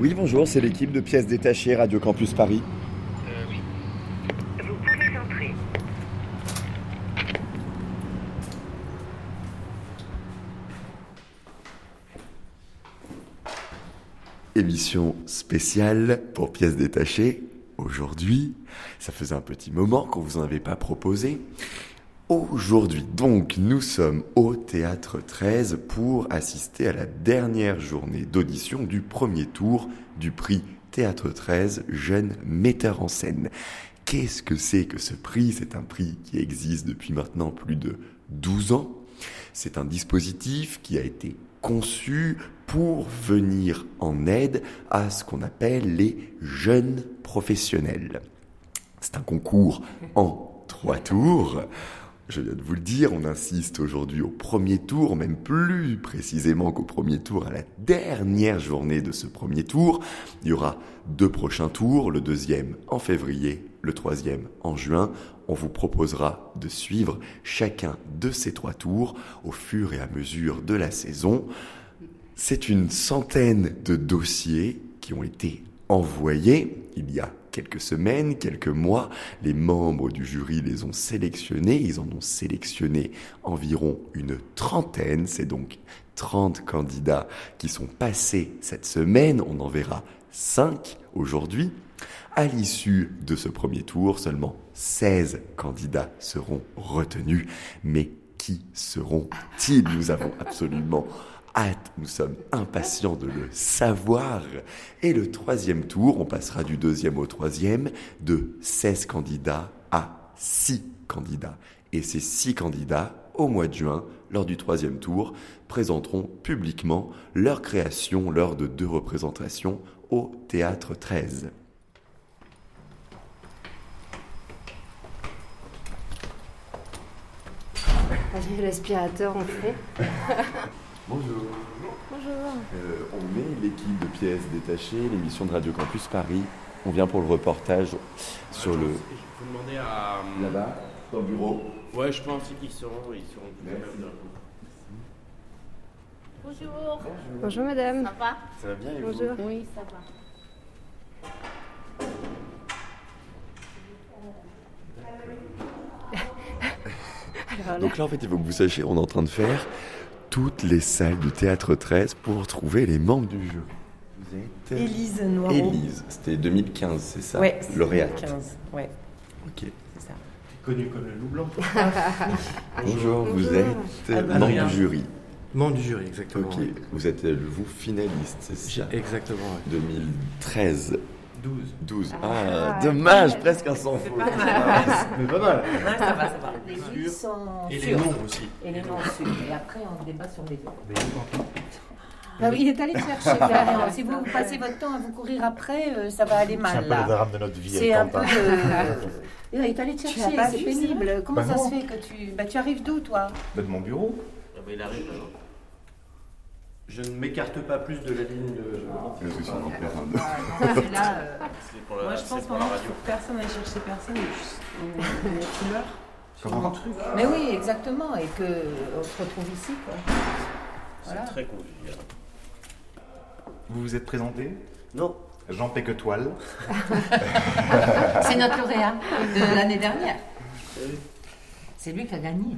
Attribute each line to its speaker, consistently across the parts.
Speaker 1: Oui, bonjour, c'est l'équipe de pièces détachées Radio Campus Paris.
Speaker 2: Vous pouvez entrer.
Speaker 1: Émission spéciale pour pièces détachées. Aujourd'hui, ça faisait un petit moment qu'on vous en avait pas proposé. Aujourd'hui, donc, nous sommes au Théâtre 13 pour assister à la dernière journée d'audition du premier tour du prix Théâtre 13 Jeune Metteur en Scène. Qu'est-ce que c'est que ce prix? C'est un prix qui existe depuis maintenant plus de 12 ans. C'est un dispositif qui a été conçu pour venir en aide à ce qu'on appelle les jeunes professionnels. C'est un concours en trois tours. Je viens de vous le dire, on insiste aujourd'hui au premier tour, même plus précisément qu'au premier tour, à la dernière journée de ce premier tour. Il y aura deux prochains tours, le deuxième en février, le troisième en juin. On vous proposera de suivre chacun de ces trois tours au fur et à mesure de la saison. C'est une centaine de dossiers qui ont été envoyés il y a quelques semaines, quelques mois. Les membres du jury les ont sélectionnés. Ils en ont sélectionné environ une trentaine. C'est donc 30 candidats qui sont passés cette semaine. On en verra 5 aujourd'hui. À l'issue de ce premier tour, seulement 16 candidats seront retenus. Mais qui seront-ils? Nous avons absolument hâte, nous sommes impatients de le savoir. Et le troisième tour, on passera du deuxième au troisième, de 16 candidats à 6 candidats. Et ces 6 candidats, au mois de juin, lors du troisième tour, présenteront publiquement leur création lors de deux représentations au Théâtre 13.
Speaker 3: Allez, l'aspirateur, on fait.
Speaker 1: Bonjour.
Speaker 3: Bonjour.
Speaker 1: Euh, on est l'équipe de pièces détachées, l'émission de Radio Campus Paris. On vient pour le reportage sur le...
Speaker 4: Vous demandez à.
Speaker 1: Là-bas, dans le bureau.
Speaker 4: Ouais, je pense qu'ils seront. Ils seront
Speaker 3: Bonjour. Bonjour, madame.
Speaker 2: Ça va?
Speaker 1: Ça va bien et vous?
Speaker 3: Bonjour.
Speaker 2: Oui, ça va.
Speaker 3: Alors là,
Speaker 1: Donc là, en fait, il faut que vous sachiez, on est en train de faire toutes les salles du Théâtre 13 pour trouver les membres du jeu. Vous êtes...
Speaker 5: Élise Noireau.
Speaker 1: Élise, c'était 2015, c'est ça
Speaker 5: c'est
Speaker 1: Lauréate.
Speaker 5: 2015. Ouais,
Speaker 1: Ok.
Speaker 5: c'est ça.
Speaker 6: Connu comme le loup blanc.
Speaker 1: Bonjour, vous
Speaker 3: Bonjour.
Speaker 1: êtes
Speaker 5: Ah,
Speaker 1: membre
Speaker 6: Adrien.
Speaker 1: du jury.
Speaker 6: Membre du jury, exactement.
Speaker 1: Ok.
Speaker 6: ouais.
Speaker 1: Vous êtes, vous, finaliste, c'est ça
Speaker 6: Exactement, ouais.
Speaker 1: 2013.
Speaker 6: 12.
Speaker 1: 12.
Speaker 3: Ah,
Speaker 1: Ah, dommage, presque un sans faute.
Speaker 6: Mais pas mal.
Speaker 5: Ouais, ça va, ça va.
Speaker 2: Les livres sont
Speaker 6: Et les noms aussi.
Speaker 2: Et les noms sûrs. Et après, on débat sur les autres.
Speaker 3: Ah il est allé chercher.
Speaker 2: Si vous passez votre temps à vous courir après, euh, ça va aller
Speaker 6: C'est un
Speaker 2: mal.
Speaker 6: peu le drame de notre vie.
Speaker 2: C'est un peu. Euh, Il est allé chercher,
Speaker 3: pas
Speaker 2: c'est pénible. Comment
Speaker 6: Bah
Speaker 2: ça
Speaker 6: non.
Speaker 2: se fait que tu. Bah, tu arrives d'où, toi?
Speaker 6: De mon bureau.
Speaker 4: Ah bah, il arrive alors.
Speaker 6: Je ne m'écarte pas plus de la ligne de.
Speaker 1: Un.
Speaker 2: Là. euh,
Speaker 4: pour la,
Speaker 5: Moi, je pense faut que personne aille chercher personne et juste on couleur sur mon truc.
Speaker 2: Mais oui, exactement. Et qu'on se retrouve ici, quoi.
Speaker 4: C'est
Speaker 2: Voilà.
Speaker 4: très convivial.
Speaker 6: Vous vous êtes présenté?
Speaker 4: Non.
Speaker 6: Jean Péquetoile.
Speaker 2: C'est notre lauréat de l'année dernière. C'est lui qui a gagné.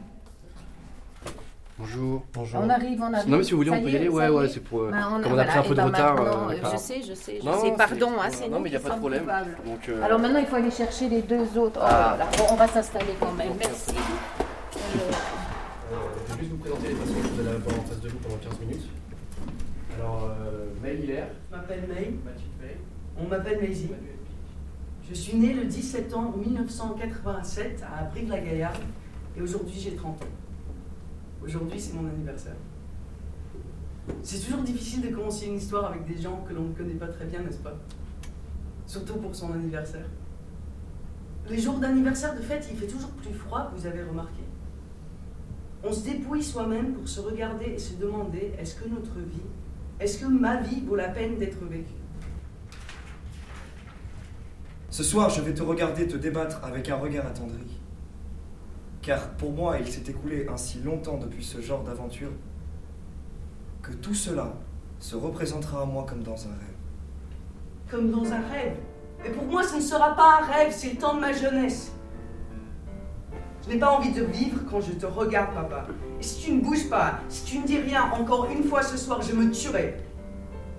Speaker 7: Bonjour. Bonjour.
Speaker 2: On arrive, on arrive.
Speaker 7: Non mais si vous voulez
Speaker 2: Ça
Speaker 7: on peut
Speaker 2: y
Speaker 7: aller. Ouais ouais
Speaker 2: est.
Speaker 7: c'est pour. euh,
Speaker 2: Ben, on-
Speaker 7: comme on a pris
Speaker 2: voilà,
Speaker 7: un peu de
Speaker 2: ben
Speaker 7: retard. euh,
Speaker 2: euh, je sais, je sais, je
Speaker 7: Non,
Speaker 2: sais.
Speaker 7: c'est-
Speaker 2: Pardon, hein,
Speaker 7: euh,
Speaker 2: c'est
Speaker 7: Non mais il n'y a pas de problème. Donc. euh,
Speaker 2: Alors maintenant, il faut aller chercher les deux autres. Oh
Speaker 7: Ah.
Speaker 2: Bon, on va s'installer quand même. Merci.
Speaker 7: Je vais juste vous présenter les façons que vous allez avoir en face de vous pendant 15 minutes. Alors, euh, Maël Hilaire,
Speaker 8: Je m'appelle May,
Speaker 7: May,
Speaker 8: on m'appelle Maisie. Je suis née le 10 septembre 1987 à Brive-la-Gaillarde et aujourd'hui j'ai 30 ans. Aujourd'hui c'est mon anniversaire. C'est toujours difficile de commencer une histoire avec des gens que l'on ne connaît pas très bien, n'est-ce pas? Surtout pour son anniversaire. Les jours d'anniversaire de fête, il fait toujours plus froid, vous avez remarqué. On se dépouille soi-même pour se regarder et se demander est-ce que notre vie, est-ce que ma vie vaut la peine d'être vécue?
Speaker 9: Ce soir, je vais te regarder te débattre avec un regard attendri. Car pour moi, il s'est écoulé ainsi longtemps depuis ce genre d'aventure que tout cela se représentera à moi comme dans un rêve.
Speaker 8: Comme dans un rêve. Mais pour moi, ce ne sera pas un rêve, c'est le temps de ma jeunesse. Je n'ai pas envie de vivre quand je te regarde, papa. Et si tu ne bouges pas, si tu ne dis rien encore une fois ce soir, je me tuerai.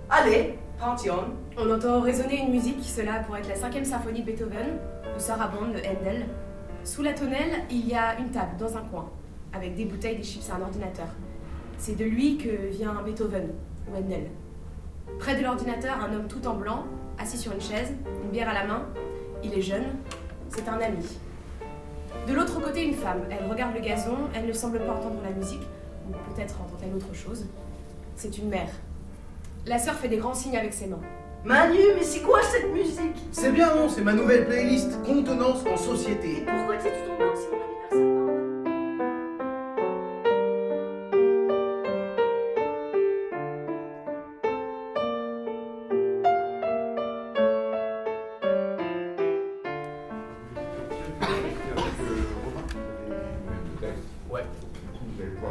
Speaker 8: Allez, Panthéon.
Speaker 10: On entend résonner une musique, cela pourrait être la cinquième symphonie de Beethoven, ou Sarabande de Handel. Sous la tonnelle, il y a une table dans un coin, avec des bouteilles, des chips et un ordinateur. C'est de lui que vient Beethoven, ou Handel. Près de l'ordinateur, un homme tout en blanc, assis sur une chaise, une bière à la main. Il est jeune, c'est un ami. De l'autre côté, une femme. Elle regarde le gazon, elle ne semble pas entendre la musique, ou peut-être entend-elle autre chose. C'est une mère. La sœur fait des grands signes avec ses mains.
Speaker 8: Manu, mais c'est quoi cette musique?
Speaker 11: C'est bien, non C'est ma nouvelle playlist Contenance en société.
Speaker 8: Pourquoi tu tombes blanc c'est mon anniversaire.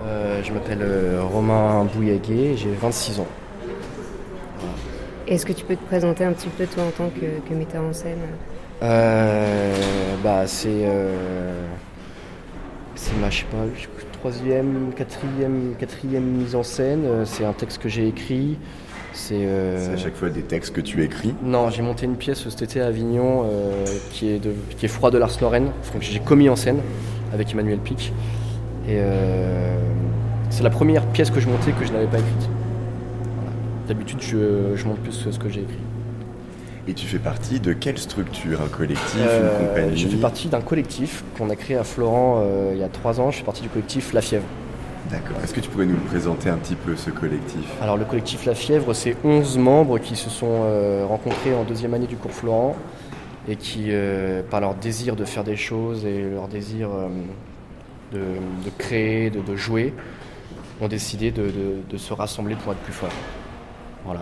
Speaker 12: Euh, je m'appelle euh, Romain Bouillaguet, j'ai 26 ans.
Speaker 3: Est-ce que tu peux te présenter un petit peu toi en tant que, que metteur en scène?
Speaker 12: Euh, bah, c'est. euh, c'est ma, je sais pas, troisième, quatrième, quatrième mise en scène. Euh, C'est un texte que j'ai écrit. C'est. euh,
Speaker 1: à chaque fois des textes que tu écris?
Speaker 12: Non, j'ai monté une pièce cet été à Avignon euh, qui, est de, qui est Froid de Lars Noren, donc j'ai commis en scène avec Emmanuel Pic. Et euh, c'est la première pièce que je montais que je n'avais pas écrite. D'habitude, je, je monte plus ce que j'ai écrit.
Speaker 1: Et tu fais partie de quelle structure Un collectif,
Speaker 12: Euh,
Speaker 1: une compagnie
Speaker 12: je fais partie d'un collectif qu'on a créé à Florent euh, il y a trois ans. Je fais partie du collectif La Fièvre.
Speaker 1: D'accord. Est-ce que tu pourrais nous présenter un petit peu ce collectif?
Speaker 12: Alors le collectif La Fièvre, c'est 11 membres qui se sont euh, rencontrés en deuxième année du cours Florent et qui, euh, par leur désir de faire des choses et leur désir euh, de, de créer, de, de jouer, ont décidé de, de- de se rassembler pour être plus forts. Voilà.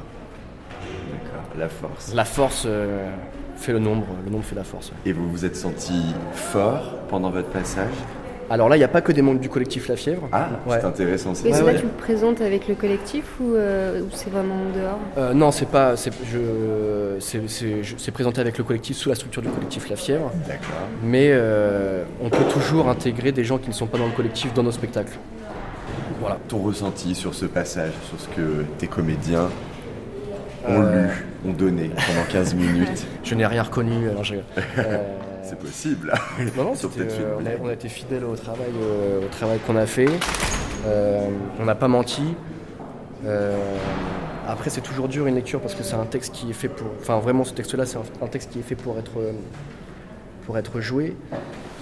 Speaker 1: D'accord, la force.
Speaker 12: La force euh, fait le nombre, le nombre fait la force.
Speaker 1: Et vous vous êtes senti fort pendant votre passage?
Speaker 12: Alors là, il n'y a pas que des membres du collectif La Fièvre.
Speaker 1: Ah,
Speaker 12: Ouais.
Speaker 1: c'est intéressant. ça.
Speaker 3: Et c'est
Speaker 12: ouais.
Speaker 3: là tu le présentes avec le collectif ou, euh, ou c'est vraiment en dehors?
Speaker 12: Euh, non, c'est pas. C'est, présenté avec le collectif sous la structure du collectif La Fièvre.
Speaker 1: D'accord.
Speaker 12: Mais euh, on peut toujours intégrer des gens qui ne sont pas dans le collectif dans nos spectacles. Voilà.
Speaker 1: Ton ressenti sur ce passage, sur ce que tes comédiens ont
Speaker 12: Euh.
Speaker 1: lu, ont donné pendant 15 minutes
Speaker 12: Je n'ai rien reconnu. Alors je, euh,
Speaker 1: C'est possible.
Speaker 12: non, non, euh, on, a, on a été fidèles au travail, euh, au travail qu'on a fait. Euh, on n'a pas menti. Euh, après, c'est toujours dur une lecture parce que c'est un texte qui est fait pour. Enfin, vraiment, ce texte-là, c'est un, texte qui est fait pour être, euh, pour être joué.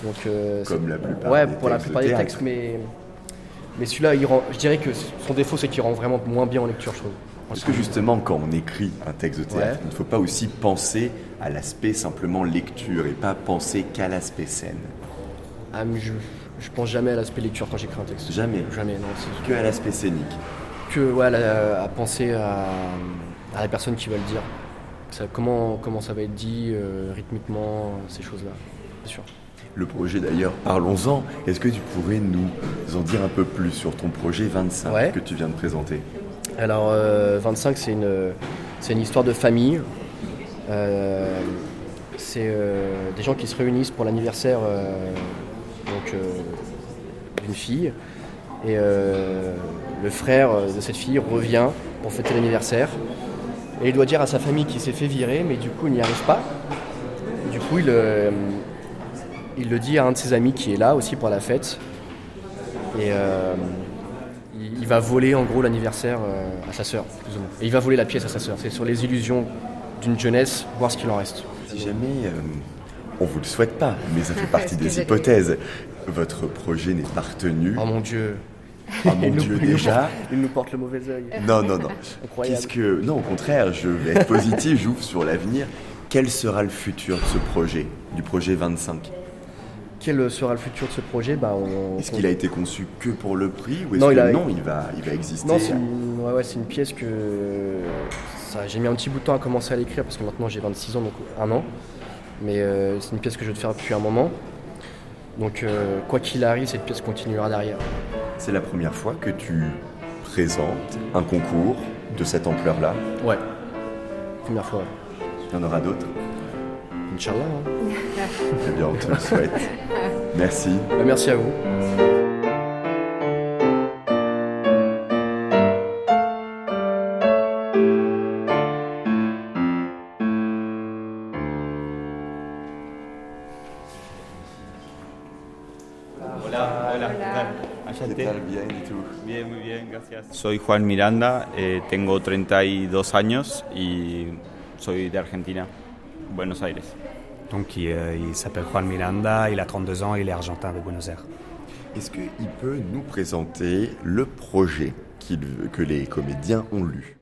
Speaker 12: Donc, euh,
Speaker 1: Comme la plupart
Speaker 12: Ouais,
Speaker 1: des
Speaker 12: pour la
Speaker 1: de
Speaker 12: plupart des textes, mais, mais celui-là, il rend, je dirais que son défaut, c'est qu'il rend vraiment moins bien en lecture, je trouve.
Speaker 1: Parce que justement, quand on écrit un texte de théâtre,
Speaker 12: Ouais.
Speaker 1: il ne faut pas aussi penser à l'aspect simplement lecture et pas penser qu'à l'aspect scène.
Speaker 12: Ah, mais je, je pense jamais à l'aspect lecture quand j'écris un texte.
Speaker 1: Jamais.
Speaker 12: Jamais, non. c'est-
Speaker 1: Que à l'aspect scénique.
Speaker 12: que ouais, à, à penser à, à la personne qui va le dire. Ça, comment, comment ça va être dit euh, rythmiquement, ces choses-là, bien sûr.
Speaker 1: Le projet d'ailleurs, parlons-en. Est-ce que tu pourrais nous en dire un peu plus sur ton projet 25
Speaker 12: Ouais.
Speaker 1: que tu viens de présenter?
Speaker 12: Alors, euh, 25, c'est une, c'est une histoire de famille. Euh, c'est euh, des gens qui se réunissent pour l'anniversaire euh, donc, euh, d'une fille. Et euh, le frère de cette fille revient pour fêter l'anniversaire. Et il doit dire à sa famille qu'il s'est fait virer, mais du coup, il n'y arrive pas. Du coup, il, euh, il le dit à un de ses amis qui est là aussi pour la fête. Et euh, il, il va voler en gros l'anniversaire euh, à sa sœur, plus ou moins. Et il va voler la pièce à sa sœur. C'est sur les illusions d'une jeunesse, voir ce qu'il en reste.
Speaker 1: Si jamais, euh, on vous le souhaite pas, mais ça fait partie des hypothèses, votre projet n'est pas retenu.
Speaker 12: Oh mon dieu.
Speaker 1: Ah mon
Speaker 12: nous-
Speaker 1: Dieu, déjà.
Speaker 12: Il nous porte le mauvais œil.
Speaker 1: Non, non, non. Qu'est-ce que. Non, au contraire, je vais être positif, j'ouvre sur l'avenir. Quel sera le futur de ce projet, du projet 25
Speaker 12: Quel sera le futur de ce projet bah, on-
Speaker 1: Est-ce qu'il a été conçu que pour le prix ou est-ce
Speaker 12: Non,
Speaker 1: que
Speaker 12: il a-
Speaker 1: non, il va, il va exister
Speaker 12: Non, c'est une, ouais, ouais, c'est une pièce que ça, j'ai mis un petit bout de temps à commencer à l'écrire parce que maintenant j'ai 26 ans, donc un an. Mais euh, c'est une pièce que je veux faire depuis un moment. Donc euh, quoi qu'il arrive, cette pièce continuera derrière.
Speaker 1: C'est la première fois que tu présentes un concours de cette ampleur-là?
Speaker 12: Ouais. Première fois.
Speaker 1: Il y en aura d'autres?
Speaker 12: Inch'Allah.
Speaker 1: Eh bien, on te le souhaite. Merci.
Speaker 12: Merci à vous.
Speaker 13: Hola, hola, ¿qué tal? Ayate.
Speaker 1: ¿Qué tal? Bien, ¿y tú?
Speaker 13: Bien, muy bien, gracias. Soy Juan Miranda, eh, tengo 32 años y soy de Argentina, Buenos Aires.
Speaker 14: Donc il, euh, il s'appelle Juan Miranda, il a 32 ans, il est argentin de Buenos Aires.
Speaker 1: Est-ce qu'il peut nous présenter le projet que les comédiens ont lu?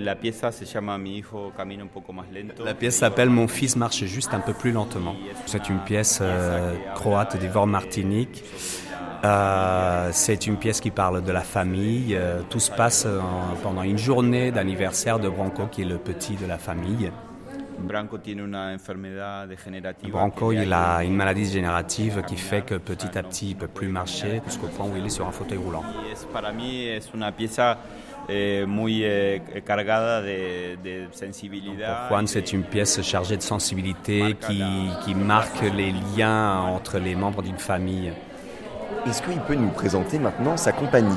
Speaker 13: La pieza se llama Mi hijo camina un poco más lento.
Speaker 14: La pièce s'appelle Mon fils marche juste un peu plus lentement. C'est une pièce euh, croate d'Ivor Martinique. Euh, c'est une pièce qui parle de la famille. Euh, tout se passe en- pendant une journée d'anniversaire de Branco, qui est le petit de la famille.
Speaker 13: Branco
Speaker 14: il a une maladie générative qui fait que petit à petit, il peut plus marcher jusqu'au point où il est sur un fauteuil roulant.
Speaker 13: Eh, eh, sensibilidad.
Speaker 14: Juan, c'est une pièce chargée de sensibilité qui, qui marque les liens entre les membres d'une famille.
Speaker 1: Est-ce qu'il peut nous présenter maintenant sa compagnie?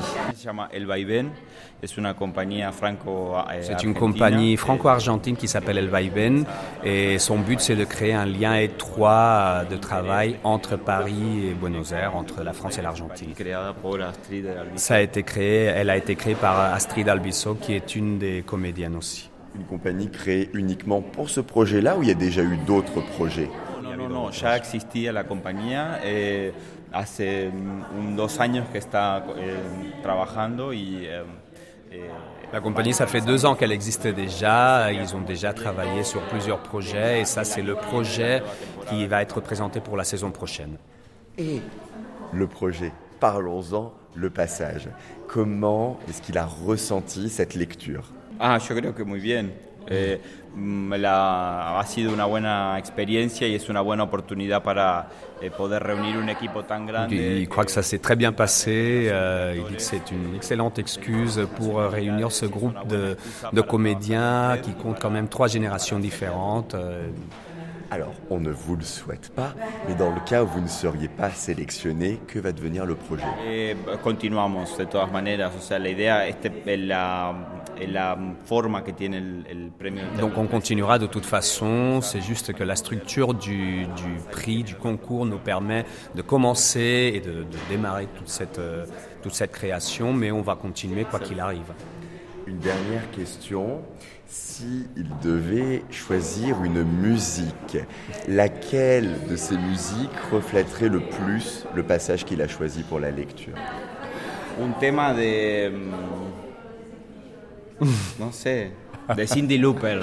Speaker 14: C'est une compagnie franco-argentine qui s'appelle El Vaiven et son but c'est de créer un lien étroit de travail entre Paris et Buenos Aires, entre la France et l'Argentine. Ça a été créé, elle a été créée par Astrid Albiso qui est une des comédiennes aussi.
Speaker 1: Une compagnie créée uniquement pour ce projet-là ou il y a déjà eu d'autres projets?
Speaker 13: No, no, no, ya existía la compañía. eh, hace un, dos años que está eh, trabajando y. eh, eh,
Speaker 14: La compagnie, ça fait deux ans qu'elle existe déjà. Ils ont déjà travaillé sur plusieurs projets et ça, c'est le projet qui va être présenté pour la saison prochaine.
Speaker 1: Et le projet, parlons-en, le passage. Comment est-ce qu'il a ressenti cette lecture?
Speaker 13: Ah, yo creo que muy bien. Eh, mm, la- ha sido una buena experiencia y es una buena oportunidad para eh, poder reunir un equipo tan grande.
Speaker 14: Il croit que ça s'est très bien passé. euh, il dit que c'est une excellente excuse pour euh, réunir ce groupe de, de comédiens qui compte quand même trois générations différentes. euh,
Speaker 1: Alors, on ne vous le souhaite pas, mais dans le cas où vous ne seriez pas sélectionné, que va devenir le projet?
Speaker 13: Eh, continuamos de todas maneras, o sea, la idea, este, es la, es la forma que tiene el, el premio.
Speaker 14: Donc on continuera de toute façon, c'est juste que la structure du, du prix, du concours nous permet de commencer et de, de démarrer toute cette, euh, toute cette création, mais on va continuer quoi qu'il arrive.
Speaker 1: Une dernière question. Si il devait choisir une musique, laquelle de ces musiques reflèterait le plus le passage qu'il a choisi pour la lecture?
Speaker 13: Un tema de. No sé, de Cindy Lauper.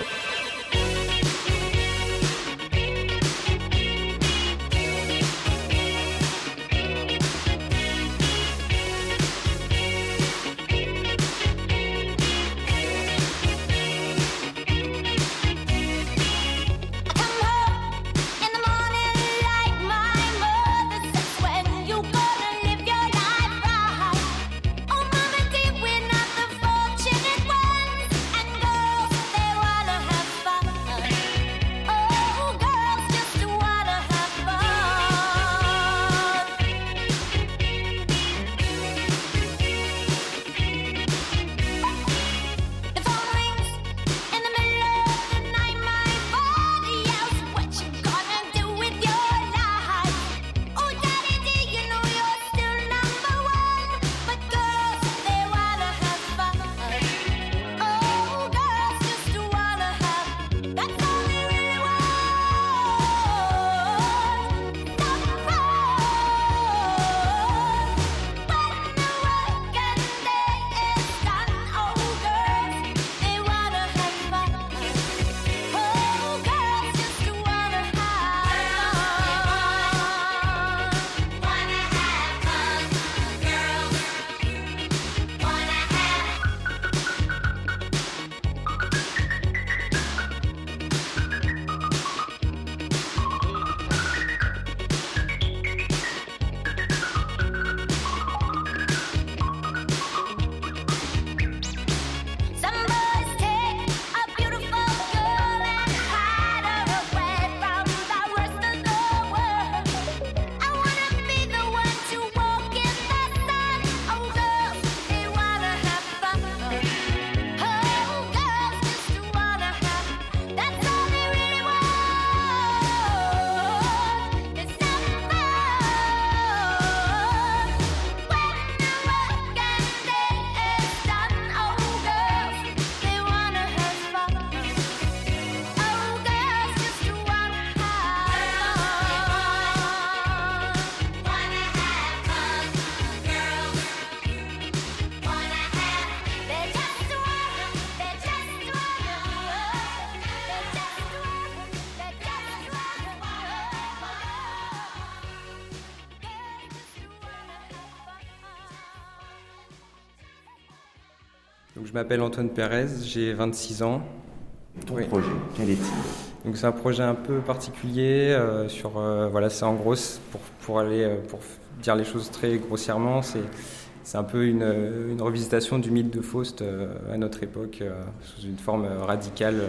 Speaker 15: M'appelle Antoine Pérez, j'ai 26 ans.
Speaker 1: Ton projet, quel est-il?
Speaker 15: Donc c'est un projet un peu particulier euh, sur euh, voilà c'est en gros pour pour aller euh, pour dire les choses très grossièrement c'est c'est un peu une, une revisitation du mythe de Faust à notre époque sous une forme radicale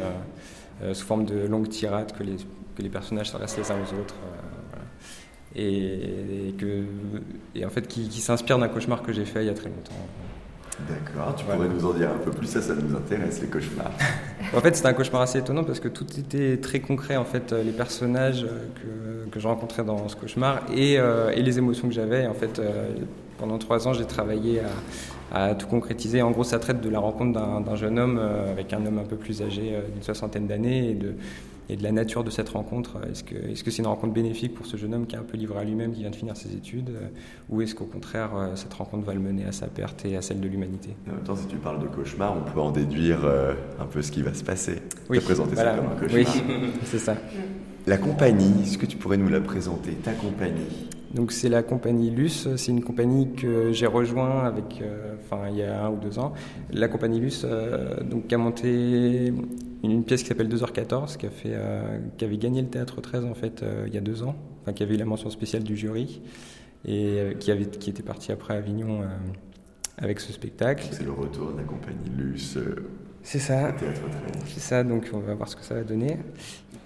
Speaker 15: sous forme de longues tirades que les que les personnages s'adressent les uns aux autres voilà. et, et que et en fait qui, qui s'inspire d'un cauchemar que j'ai fait il y a très longtemps.
Speaker 1: D'accord, tu pourrais nous en dire un peu plus, ça, ça nous intéresse, les cauchemars.
Speaker 15: En fait, c'était un cauchemar assez étonnant parce que tout était très concret. En fait, euh, les personnages euh, que, que je rencontrais dans ce cauchemar et, euh, et les émotions que j'avais. En fait, euh, pendant trois ans, j'ai travaillé à, à tout concrétiser. En gros, ça traite de la rencontre d'un jeune homme euh, avec un homme un peu plus âgé, d'une soixantaine d'années, et de, et de la nature de cette rencontre. Est-ce que est-ce que c'est une rencontre bénéfique pour ce jeune homme qui est un peu livré à lui-même, qui vient de finir ses études, euh, ou est-ce qu'au contraire, euh, cette rencontre va le mener à sa perte et à celle de l'humanité?
Speaker 1: En même temps, si tu parles de cauchemar, on peut en déduire euh, un peu ce qui va se passer.
Speaker 15: Oui,
Speaker 1: présenté
Speaker 15: voilà.
Speaker 1: ça comme un
Speaker 15: Oui,
Speaker 1: cauchemar.
Speaker 15: c'est ça.
Speaker 1: La compagnie, est-ce que tu pourrais nous la présenter, ta compagnie?
Speaker 15: Donc c'est la compagnie Luce, c'est une compagnie que j'ai rejoint avec, euh, enfin il y a un ou deux ans. La compagnie Luce, euh, donc qui a monté une, une pièce qui s'appelle 2h14, qui a fait, euh, qui avait gagné le théâtre 13 en fait il y a deux ans, enfin qui avait eu la mention spéciale du jury et qui avait, qui était parti après à Avignon avec ce spectacle.
Speaker 1: C'est le retour de la compagnie Luce.
Speaker 15: C'est ça.
Speaker 1: au Théâtre 13.
Speaker 15: C'est ça, donc on va voir ce que ça va donner.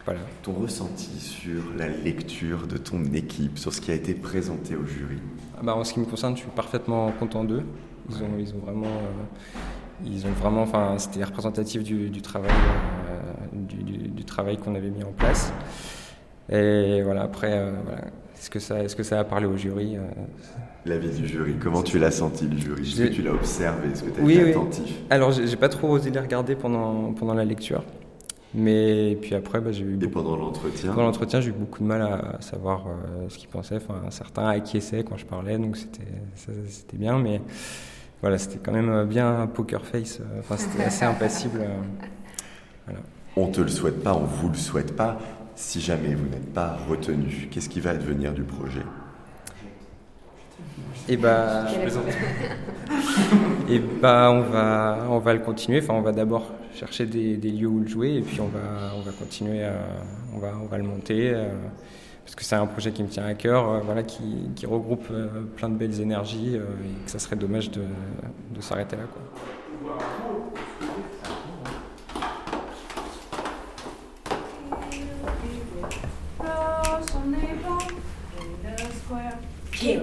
Speaker 15: Voilà.
Speaker 1: Ton ressenti sur la lecture de ton équipe, sur ce qui a été présenté au jury?
Speaker 15: Ah bah, en ce qui me concerne, je suis parfaitement content d'eux. Ils ont, ils ont vraiment, euh, ils ont vraiment, enfin, c'était représentatif du, du travail, euh, du, du- du travail qu'on avait mis en place. Et voilà, après, euh, voilà. est-ce que ça, est-ce que ça a parlé au jury
Speaker 1: L'avis du jury, comment tu l'as senti le jury? Est-ce que tu l'as observé? Est-ce que tu as
Speaker 15: Oui,
Speaker 1: été
Speaker 15: oui.
Speaker 1: attentif?
Speaker 15: Alors, j'ai j'ai pas trop osé les regarder pendant, pendant la lecture. Mais puis après, bah, j'ai eu.
Speaker 1: Et pendant l'entretien
Speaker 15: Pendant l'entretien, j'ai eu beaucoup de mal à savoir euh, ce qu'ils pensaient. Enfin, certains acquiesçaient quand je parlais, donc c'était bien. Mais voilà, c'était quand même euh, bien poker face. euh, Enfin, c'était assez impassible. voilà.
Speaker 1: On te le souhaite pas, on vous le souhaite pas. Si jamais vous n'êtes pas retenu, qu'est-ce qui va advenir du projet?
Speaker 15: Et bah, et bah, on va, on va le continuer. Enfin, on va d'abord chercher des, des lieux où le jouer, et puis on va, on va continuer, à, on va, on va le monter, euh, parce que c'est un projet qui me tient à cœur, euh, voilà, qui, qui regroupe euh, plein de belles énergies, euh, et que ça serait dommage de, de s'arrêter là, quoi.
Speaker 16: Kill,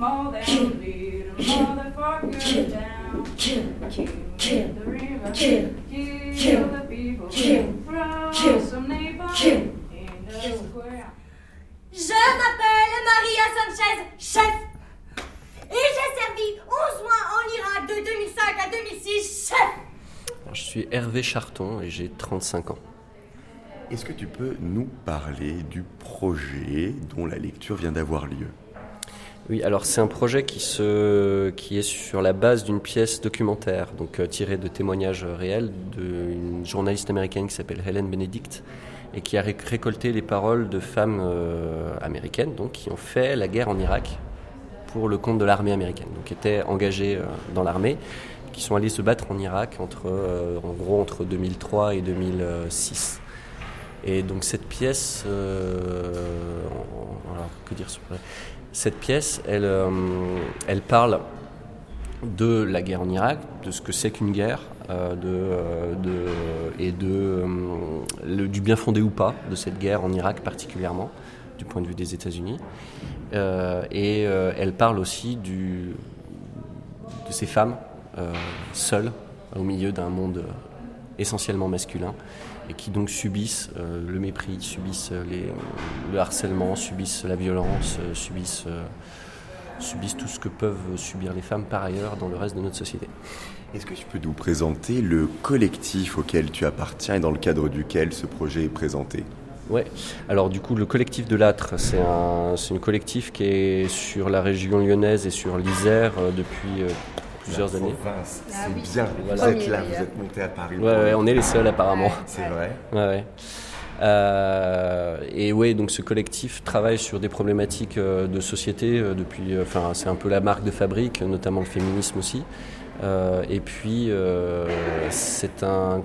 Speaker 17: a motherfucker down.
Speaker 16: kill,
Speaker 17: Kill
Speaker 16: kill,
Speaker 17: the river,
Speaker 16: kill,
Speaker 17: kill,
Speaker 16: kill,
Speaker 17: the people,
Speaker 16: kill,
Speaker 17: throw
Speaker 16: kill,
Speaker 17: some
Speaker 16: kill,
Speaker 17: in the square.
Speaker 16: Je m'appelle Maria Sanchez, chef. Et j'ai servi 11 mois en Irak de 2005 à 2006, chef.
Speaker 18: Je suis Hervé Charton et j'ai 35 ans.
Speaker 1: Est-ce que tu peux nous parler du projet dont la lecture vient d'avoir lieu?
Speaker 18: Oui, alors c'est un projet qui, se, qui est sur la base d'une pièce documentaire, donc euh, tirée de témoignages réels d'une journaliste américaine qui s'appelle Helen Benedict et qui a ré- récolté les paroles de femmes euh, américaines donc, qui ont fait la guerre en Irak pour le compte de l'armée américaine, donc qui étaient engagées euh, dans l'armée, qui sont allées se battre en Irak entre, en gros entre 2003 et 2006. Et donc cette pièce, alors que dire sur cette pièce, elle, euh, elle parle de la guerre en Irak, de ce que c'est qu'une guerre, euh, euh, de, et de, du bien fondé ou pas de cette guerre en Irak particulièrement, du point de vue des États-Unis. Et elle parle aussi de ces femmes seules au milieu d'un monde essentiellement masculin et qui donc subissent euh, le mépris, subissent les, le harcèlement, subissent la violence, euh, subissent euh, subissent tout ce que peuvent subir les femmes par ailleurs dans le reste de notre société.
Speaker 1: Est-ce que tu peux nous présenter le collectif auquel tu appartiens et dans le cadre duquel ce projet est présenté?
Speaker 18: Ouais. Alors du coup, le collectif de l'âtre, c'est un, c'est une collectif qui est sur la région lyonnaise et sur l'Isère depuis plusieurs
Speaker 1: La
Speaker 18: années.
Speaker 1: province,
Speaker 3: Ah
Speaker 1: c'est bien.
Speaker 18: Voilà.
Speaker 1: Vous êtes là, vous êtes monté à Paris.
Speaker 18: Ouais, ouais, on est les seuls apparemment.
Speaker 1: C'est vrai.
Speaker 18: Ouais, ouais. Euh, et ouais, donc ce collectif travaille sur des problématiques euh, de société euh, depuis. euh, Enfin, c'est un peu la marque de fabrique, notamment le féminisme aussi. Euh, et puis, euh, c'est un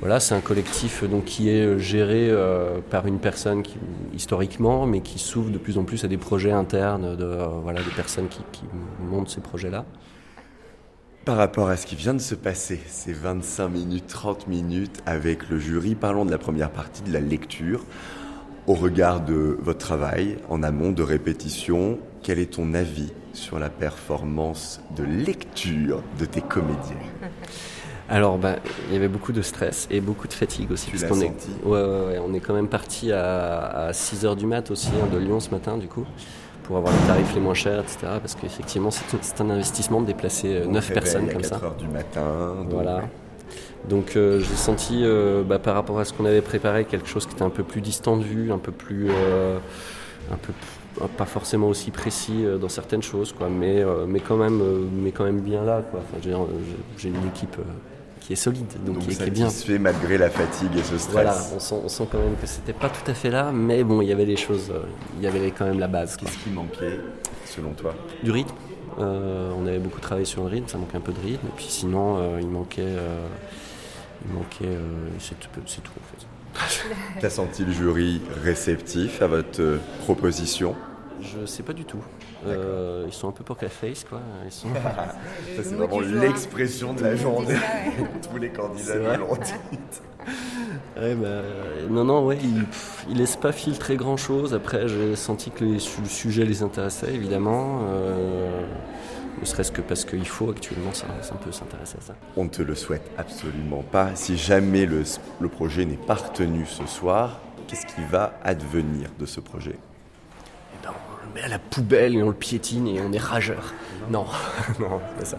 Speaker 18: voilà, c'est un collectif donc, qui est géré euh, par une personne qui, historiquement, mais qui s'ouvre de plus en plus à des projets internes de euh, voilà, des personnes qui, qui montent ces projets-là.
Speaker 1: Par rapport à ce qui vient de se passer, ces 25 minutes, 30 minutes avec le jury, parlons de la première partie de la lecture. Au regard de votre travail en amont de répétition, quel est ton avis sur la performance de lecture de tes comédiens?
Speaker 18: Alors, bah, il y avait beaucoup de stress et beaucoup de fatigue aussi.
Speaker 1: Tu
Speaker 18: parce
Speaker 1: l'as
Speaker 18: qu'on est, ouais, ouais, on est quand même parti à, 6h du mat aussi, hein, de Lyon ce matin, du coup, pour avoir les tarifs les moins chers, etc. Parce qu'effectivement, c'est, un investissement de déplacer euh,
Speaker 1: On
Speaker 18: 9
Speaker 1: réveille
Speaker 18: personnes
Speaker 1: à
Speaker 18: comme
Speaker 1: 4
Speaker 18: ça.
Speaker 1: heures du matin. donc-
Speaker 18: Voilà. Donc euh, j'ai senti, euh, bah, par rapport à ce qu'on avait préparé, quelque chose qui était un peu plus distendu, un peu plus, euh, un peu p- pas forcément aussi précis euh, dans certaines choses, quoi, mais euh, mais quand même, euh, mais quand même bien là, quoi. Enfin, euh, j'ai une équipe euh, qui est solide, donc,
Speaker 1: Donc
Speaker 18: qui, est, bien.
Speaker 1: malgré la fatigue et ce stress.
Speaker 18: Voilà, on sent, on sent quand même que c'était pas tout à fait là, mais bon, il y avait des choses, euh, il y avait quand même la base.
Speaker 1: Qu'est-ce qui manquait, selon toi?
Speaker 18: Du rythme. Euh, on avait beaucoup travaillé sur le rythme, ça manquait un peu de rythme, et puis sinon, euh, il manquait, euh, il manquait, c'est tout, c'est tout en fait.
Speaker 1: T'as senti le jury réceptif à votre proposition?
Speaker 18: Je sais pas du tout. Euh, ils sont un peu poker face, quoi. Ils sont...
Speaker 1: Ça, c'est vraiment l'expression de la journée. Tous les candidats l'ont dit.
Speaker 18: Ouais, bah, euh, non, non, ouais, ils, pff, ils laissent pas filtrer grand chose. Après, j'ai senti que les, le sujet les intéressait, évidemment. Euh, ne serait-ce que parce qu'il faut actuellement ça, ça peut s'intéresser à ça.
Speaker 1: On ne te le souhaite absolument pas. Si jamais le, le projet n'est pas retenu ce soir, qu'est-ce qui va advenir de ce projet?
Speaker 18: Met à la poubelle et on le piétine et on est rageur. Non, non, c'est pas ça.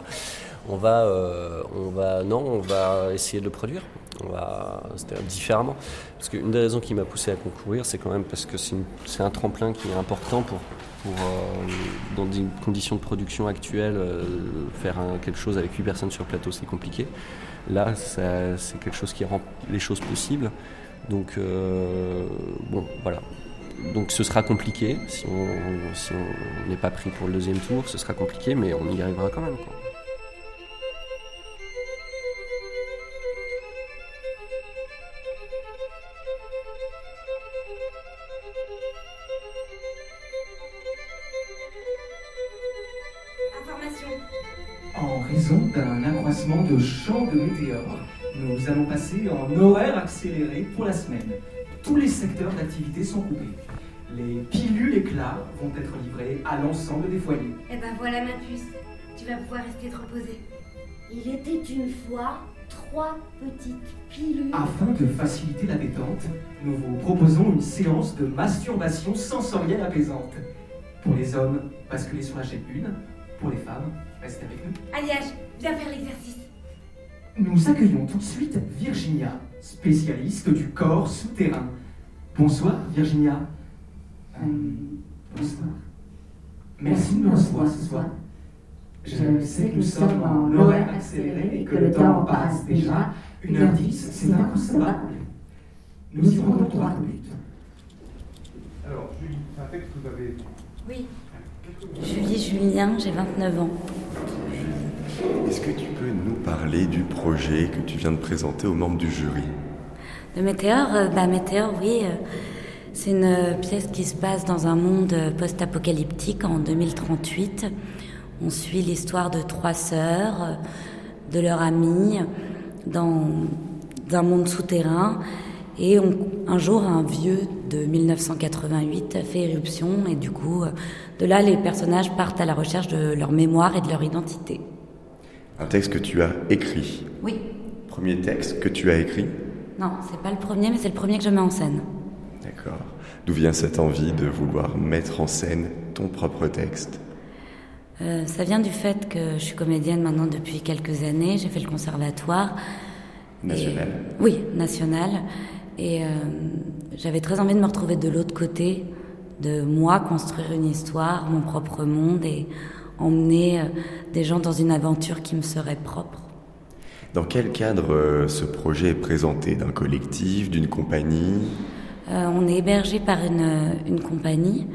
Speaker 18: On va, euh, on va, non, on va essayer de le produire. On va, c'est-à-dire différemment. Parce qu'une des raisons qui m'a poussé à concourir, c'est quand même parce que c'est, un tremplin qui est important pour, pour euh, dans des conditions de production actuelles, euh, faire quelque chose avec 8 personnes sur plateau, c'est compliqué. Là, c'est quelque chose qui rend les choses possibles. Donc, bon, voilà. Donc ce sera compliqué, si on si on n'est pas pris pour le deuxième tour, ce sera compliqué, mais on y arrivera quand même. quoi.
Speaker 16: Information.
Speaker 19: En raison d'un accroissement de champs de météores, nous allons passer en horaire accéléré pour la semaine. Tous les secteurs d'activité sont coupés. Les pilules éclats vont être livrées à l'ensemble des foyers.
Speaker 16: Eh ben voilà ma puce. Tu vas pouvoir rester te reposer. Il était une fois trois petites pilules.
Speaker 19: Afin de faciliter la détente, nous vous proposons une séance de masturbation sensorielle apaisante. Pour les hommes, basculez sur la chaîne 1. Pour les femmes, restez avec nous.
Speaker 16: Alliage, viens faire l'exercice.
Speaker 19: Nous accueillons tout de suite Virginia, spécialiste du corps souterrain. Bonsoir Virginia. Euh, bonsoir. Merci de nous recevoir ce soir. Je sais que nous sommes en horaire accéléré et que le temps passe déjà. Une heure dix, c'est inconcevable. Nous y rendons droit au but.
Speaker 17: Alors, Julie, c'est un texte que vous avez.
Speaker 20: Oui. Julie Julien, j'ai 29 ans.
Speaker 1: Est-ce que tu peux nous parler du projet que tu viens de présenter aux membres du jury?
Speaker 20: Le Météore, euh, bah Météore, oui, euh, c'est une euh, pièce qui se passe dans un monde post-apocalyptique en 2038. On suit l'histoire de trois sœurs, de leur amie, dans un monde souterrain. Et un jour, un vieux de 1988 fait éruption et du coup, de là, les personnages partent à la recherche de leur mémoire et de leur identité.
Speaker 1: Un texte que tu as écrit.
Speaker 20: Oui.
Speaker 1: Premier texte que tu as écrit
Speaker 20: Non, c'est pas le premier, mais c'est le premier que je mets en scène.
Speaker 1: D'accord. D'où vient cette envie de vouloir mettre en scène ton propre texte?
Speaker 20: Euh, ça vient du fait que je suis comédienne maintenant depuis quelques années. J'ai fait le conservatoire.
Speaker 1: National.
Speaker 20: Et- oui, national. Et euh, j'avais très envie de me retrouver de l'autre côté, de moi construire une histoire, mon propre monde et emmener euh, des gens dans une aventure qui me serait propre.
Speaker 1: Dans quel cadre euh, ce projet est présenté? D'un collectif, d'une compagnie?
Speaker 20: Euh, on est hébergé par une, une compagnie.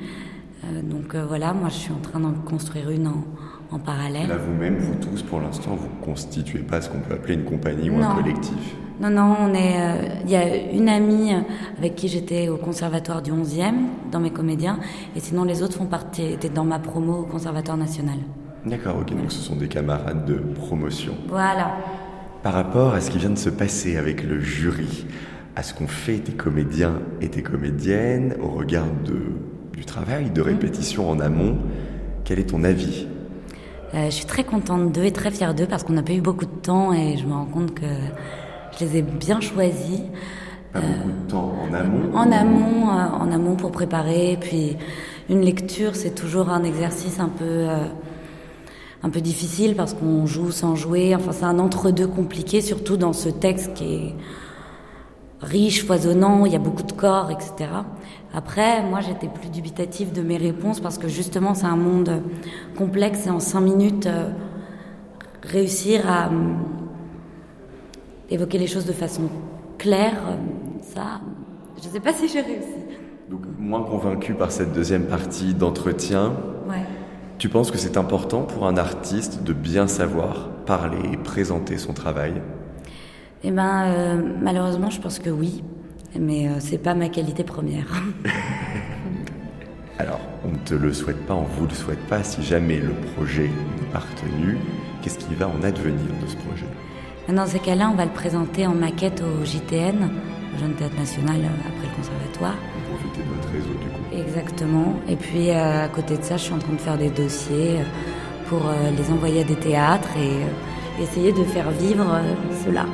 Speaker 20: Euh, donc euh, voilà, moi je suis en train d'en construire une en, en parallèle.
Speaker 1: Là, vous-même, vous tous, pour l'instant, vous constituez pas ce qu'on peut appeler une compagnie ou un collectif?
Speaker 20: Non, non, on est. euh, Il y a une amie avec qui j'étais au conservatoire du 11e, dans mes comédiens, et sinon les autres font partie, étaient dans ma promo au conservatoire national.
Speaker 1: D'accord, ok, donc ce sont des camarades de promotion.
Speaker 20: Voilà.
Speaker 1: Par rapport à ce qui vient de se passer avec le jury, à ce qu'ont fait tes comédiens et tes comédiennes, au regard de, du travail de répétition en amont, quel est ton avis?
Speaker 20: Euh, je suis très contente d'eux et très fière d'eux parce qu'on n'a pas eu beaucoup de temps et je me rends compte que je les ai bien choisis.
Speaker 1: Pas beaucoup de temps en amont
Speaker 20: En amont, euh, en amont pour préparer. Puis une lecture, c'est toujours un exercice un peu, euh, un peu difficile parce qu'on joue sans jouer. Enfin, c'est un entre-deux compliqué, surtout dans ce texte qui est riche, foisonnant. Il y a beaucoup de corps, etc. Après, moi, j'étais plus dubitative de mes réponses parce que justement, c'est un monde complexe et en cinq minutes, euh, réussir à euh, évoquer les choses de façon claire, euh, ça, je sais pas si j'ai réussi.
Speaker 1: Donc, moins convaincu par cette deuxième partie d'entretien,
Speaker 20: Ouais.
Speaker 1: tu penses que c'est important pour un artiste de bien savoir parler et présenter son travail?
Speaker 20: Eh ben, euh, malheureusement, je pense que oui, mais euh, c'est pas ma qualité première.
Speaker 1: Alors, on ne te le souhaite pas, on vous le souhaite pas. Si jamais le projet n'est pas retenu, qu'est-ce qui va en advenir de ce projet?
Speaker 20: Dans ces cas-là, on va le présenter en maquette au JTN, au Jeune Théâtre National, après le conservatoire.
Speaker 1: Profiter de votre réseau du coup.
Speaker 20: Exactement. Et puis, euh, à côté de ça, je suis en train de faire des dossiers euh, pour euh, les envoyer à des théâtres et euh, essayer de faire vivre cela.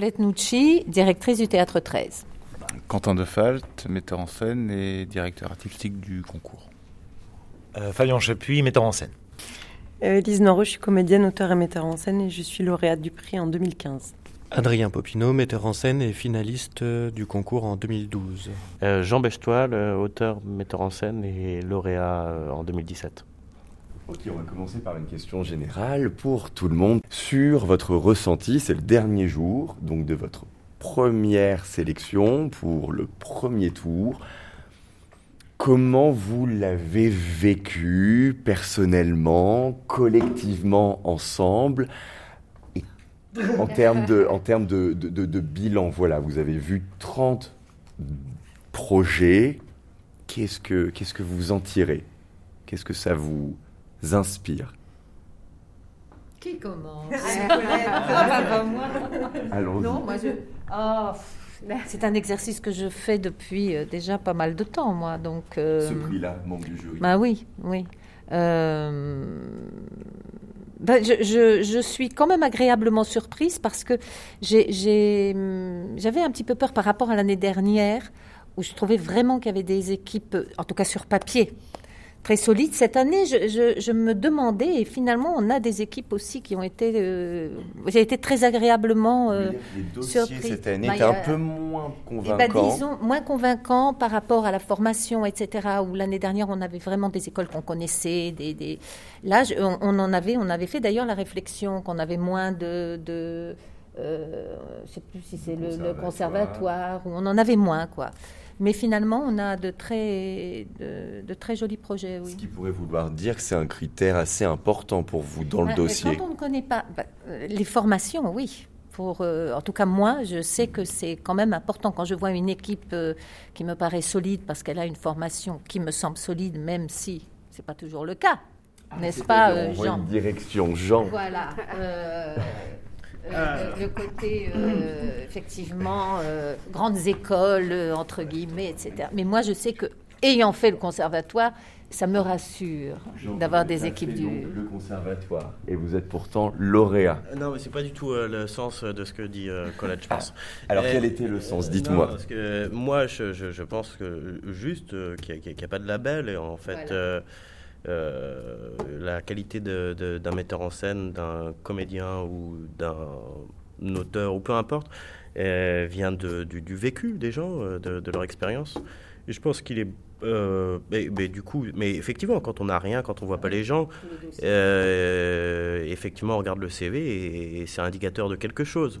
Speaker 2: Colette Nucci, directrice du Théâtre 13.
Speaker 21: Quentin Defalt, metteur en scène et directeur artistique du concours.
Speaker 22: Euh, Fabien Chapuis, metteur en scène.
Speaker 23: Euh, Elise Noro, je suis comédienne, auteur et metteur en scène et je suis lauréate du prix en 2015.
Speaker 19: Adrien Popino, metteur en scène et finaliste euh, du concours en 2012.
Speaker 24: Euh, Jean Bechtoile, auteur, metteur en scène et lauréat en 2017.
Speaker 1: Ok, on va commencer par une question générale pour tout le monde sur votre ressenti. C'est le dernier jour donc de votre première sélection pour le premier tour. Comment vous l'avez vécu personnellement, collectivement, ensemble? Et en termes de, en termes de, de- de- de bilan, voilà, vous avez vu 30 projets. Qu'est-ce que, qu'est-ce que vous en tirez? Qu'est-ce que ça vous inspire
Speaker 2: Qui commence?
Speaker 1: Ah,
Speaker 2: pas moi.
Speaker 1: Allons-y.
Speaker 2: Non, moi je. Oh, pff, c'est un exercice que je fais depuis euh, déjà pas mal de temps, moi. Donc. euh,
Speaker 1: Ce prix-là, membre du jury.
Speaker 2: Bah oui, oui. Euh, ben, je, je- je suis quand même agréablement surprise parce que hum, j'avais un petit peu peur par rapport à l'année dernière où je trouvais vraiment qu'il y avait des équipes, en tout cas sur papier, très solides. Cette année, je, je- je me demandais et finalement, on a des équipes aussi qui ont été, euh, j'ai été très agréablement euh,
Speaker 1: Les dossiers
Speaker 2: surprise.
Speaker 1: cette année
Speaker 2: Bah,
Speaker 1: étaient un peu moins
Speaker 2: eh ben,
Speaker 1: convaincants.
Speaker 2: disons, moins convaincant par rapport à la formation, etc. Où l'année dernière, on avait vraiment des écoles qu'on connaissait. Des, des- Là, je- on, on en avait, on avait fait d'ailleurs la réflexion qu'on avait moins de. de euh, je sais plus si c'est le, le conservatoire, ou on en avait moins, quoi. Mais finalement, on a de très, de, de très jolis projets, oui.
Speaker 1: Ce qui pourrait vouloir dire que c'est un critère assez important pour vous dans le
Speaker 2: mais
Speaker 1: dossier.
Speaker 2: Quand on ne connaît pas bah, euh, les formations, oui. Pour, euh, en tout cas, moi, je sais que c'est quand même important quand je vois une équipe euh, qui me paraît solide parce qu'elle a une formation qui me semble solide, même si c'est pas toujours le cas, n'est-ce pas, euh, Jean
Speaker 1: une direction, Jean.
Speaker 2: Voilà. Euh, le, le côté, euh, effectivement, euh, grandes écoles, entre guillemets, etc. Mais moi, je sais que, ayant fait le conservatoire, ça me rassure d'avoir des équipes du.
Speaker 1: Donc, le conservatoire. Et vous êtes pourtant lauréat.
Speaker 22: Non, mais c'est pas du tout euh, le sens de ce que dit euh, Colette, je pense.
Speaker 1: Alors,
Speaker 22: Euh,
Speaker 1: quel était le sens Dites-moi.
Speaker 22: Parce que moi, je, je- je pense que juste euh, qu'il n'y a, pas de label et en fait.
Speaker 2: Voilà.
Speaker 22: Euh, la qualité d'un metteur en scène, d'un comédien ou d'un auteur ou peu importe, euh, vient du, vécu des gens, euh, de, leur expérience. Et je pense qu'il est mais, du coup, mais effectivement, quand on n'a rien, quand on voit pas les gens, effectivement, on regarde le CV et, et c'est indicateur de quelque chose.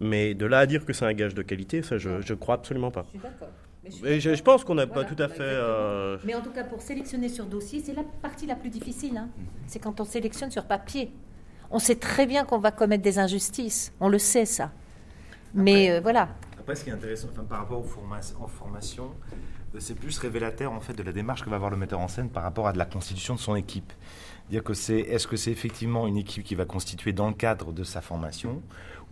Speaker 22: Mais de là à dire que c'est un gage de qualité, ça, je, je crois absolument pas.
Speaker 2: Je suis d'accord. Mais je suis
Speaker 22: Mais je,
Speaker 2: d'accord.
Speaker 22: je pense qu'on n'a
Speaker 2: Voilà,
Speaker 22: pas tout à fait. euh,
Speaker 2: Mais en tout cas, pour sélectionner sur dossier, c'est la partie la plus difficile. hein. C'est quand on sélectionne sur papier. On sait très bien qu'on va commettre des injustices. On le sait, ça. Mais euh, voilà.
Speaker 25: Après, ce qui est intéressant, enfin, par rapport aux, forma- en formation, euh, c'est plus révélateur en fait de la démarche que va avoir le metteur en scène par rapport à de la constitution de son équipe. Dire que c'est, est-ce que c'est effectivement une équipe qui va constituer dans le cadre de sa formation,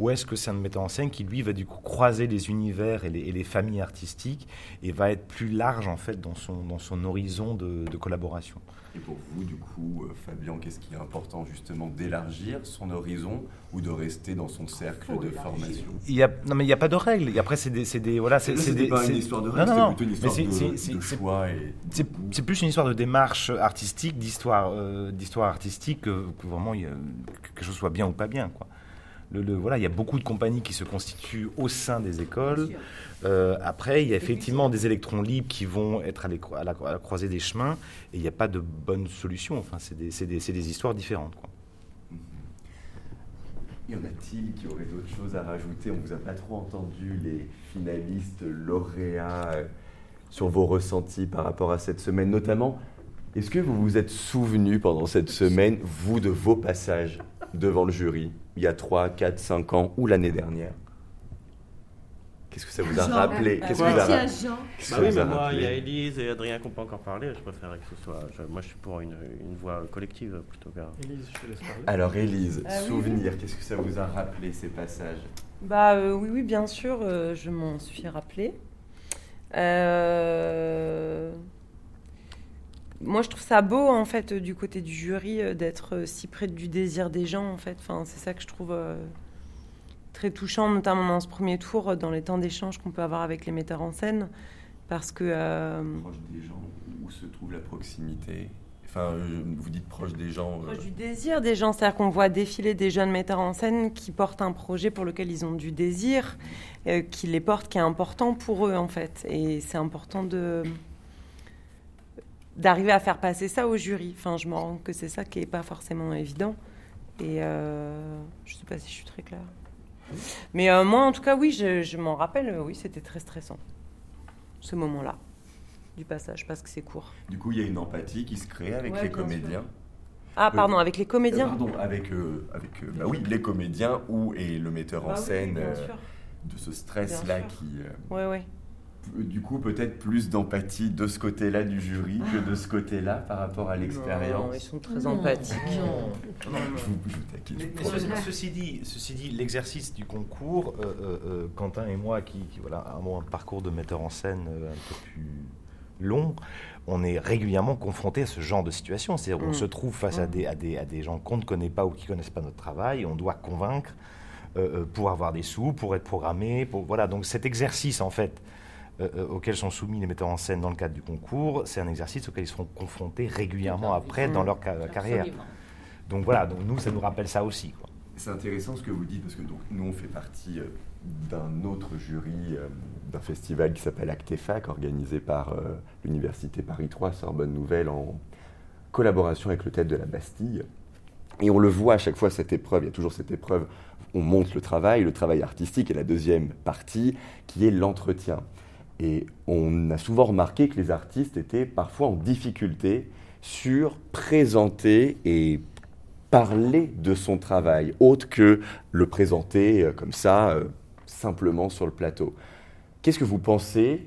Speaker 25: ou est-ce que c'est un metteur en scène qui lui va du coup croiser les univers et les, et les familles artistiques et va être plus large en fait dans son dans son horizon de, de collaboration?
Speaker 1: Et pour vous, du coup, euh, Fabien, qu'est-ce qui est important justement d'élargir son horizon ou de rester dans son cercle de formation?
Speaker 25: Il y a, non mais il n'y a pas de règles. Et après c'est des, c'est des voilà, c'est c'est
Speaker 1: pas une
Speaker 25: c'est-
Speaker 1: histoire de règles,
Speaker 25: non.
Speaker 1: plutôt une histoire
Speaker 25: c'est-
Speaker 1: de-
Speaker 25: c'est-
Speaker 1: de
Speaker 25: c'est- c'est-
Speaker 1: choix et-
Speaker 25: C'est c'est plus une histoire de démarche artistique, d'histoire, euh, d'histoire artistique que, que vraiment a- que quelque chose soit bien ou pas bien quoi. Le, le- voilà, il y a beaucoup de compagnies qui se constituent au sein des écoles. Euh, après, il y a effectivement des électrons libres qui vont être à, les à la, à la croisée des chemins et il n'y a pas de bonne solution. Enfin, c'est des, histoires différentes. Quoi.
Speaker 1: Y en a-t-il qui auraient d'autres choses à rajouter? On vous a pas trop entendu, les finalistes lauréats, euh, sur vos ressentis par rapport à cette semaine, notamment. Est-ce que vous vous êtes souvenu pendant cette semaine, vous, de vos passages? Devant le jury, il y a 3, 4, 5 ans ou l'année dernière Qu'est-ce que ça vous a
Speaker 22: Jean.
Speaker 1: rappelé Qu'est-ce que vous a rappelé
Speaker 22: Bah oui, mais moi, il y a Élise et Adrien qu'on peut encore parler. Je préférerais que ce soit. je- moi, je suis pour une, une voix collective plutôt qu'un.
Speaker 26: Élise, je te laisse parler.
Speaker 1: Alors, Élise,
Speaker 23: Ah oui,
Speaker 1: souvenir, qu'est-ce que ça vous a rappelé ces passages
Speaker 23: Bah euh, oui, oui, bien sûr, euh, je m'en suis rappelé. Euh, Moi, je trouve ça beau, en fait, du côté du jury, euh, d'être euh, si près du désir des gens, en fait. Enfin, c'est ça que je trouve euh, très touchant, notamment dans ce premier tour, dans les temps d'échange qu'on peut avoir avec les metteurs en scène, parce que euh,
Speaker 1: Proche des gens, où se trouve la proximité Enfin, vous dites proche des gens. euh,
Speaker 23: proche du désir des gens, c'est-à-dire qu'on voit défiler des jeunes metteurs en scène qui portent un projet pour lequel ils ont du désir, euh, qui les portent, qui est important pour eux en fait, et c'est important de d'arriver à faire passer ça au jury. Enfin, je me rends compte que c'est ça qui est pas forcément évident, et euh, je sais pas si je suis très claire. Mais euh, moi, en tout cas, oui, je, je m'en rappelle. euh, Oui, c'était très stressant ce moment-là du passage parce que c'est court.
Speaker 1: Du coup, il y a une empathie qui se crée avec
Speaker 23: Ouais,
Speaker 1: les
Speaker 23: sûr.
Speaker 1: comédiens.
Speaker 23: Ah, pardon, avec les comédiens
Speaker 1: Euh, Pardon, avec, euh, avec euh, bah oui, les comédiens ou et le metteur en
Speaker 23: Bah oui,
Speaker 1: scène euh, de ce stress-là qui. euh,
Speaker 23: ouais.
Speaker 1: p- Du coup, peut-être plus d'empathie de ce côté-là du jury que de ce côté-là par rapport à l'expérience.
Speaker 23: ils sont très empathiques.
Speaker 1: Je vous, je vous taquine.
Speaker 27: Mais, mais ce- ceci dit, ceci dit, l'exercice du concours, euh, euh, euh, Quentin et moi, qui, qui, voilà, avons un parcours de metteur en scène euh, un peu plus long, on est régulièrement confronté à ce genre de situation. C'est-à-dire, on
Speaker 25: Mm.
Speaker 27: se trouve face à,
Speaker 25: Mm.
Speaker 27: des, à, des, à des gens qu'on ne connaît pas ou qui connaissent pas notre travail. On doit convaincre euh, pour avoir des sous, pour être programmé. Pour, voilà. Donc cet exercice, en fait, euh, auquel sont soumis les metteurs en scène dans le cadre du concours, c'est un exercice auquel ils seront confrontés régulièrement après dans leur ca- carrière. Donc voilà, donc nous, ça nous rappelle ça aussi.
Speaker 1: C'est intéressant ce que vous dites parce que donc, nous on fait partie euh, d'un autre jury euh, d'un festival qui s'appelle Actefac organisé par euh, l'université Paris 3 Sorbonne Nouvelle en collaboration avec le Théâtre de la Bastille. Et on le voit à chaque fois cette épreuve, il y a toujours cette épreuve, on monte le travail, le travail artistique et la deuxième partie qui est l'entretien. Et on a souvent remarqué que les artistes étaient parfois en difficulté sur présenter et parler de son travail, autre que le présenter euh, comme ça, euh, simplement sur le plateau. Qu'est-ce que vous pensez,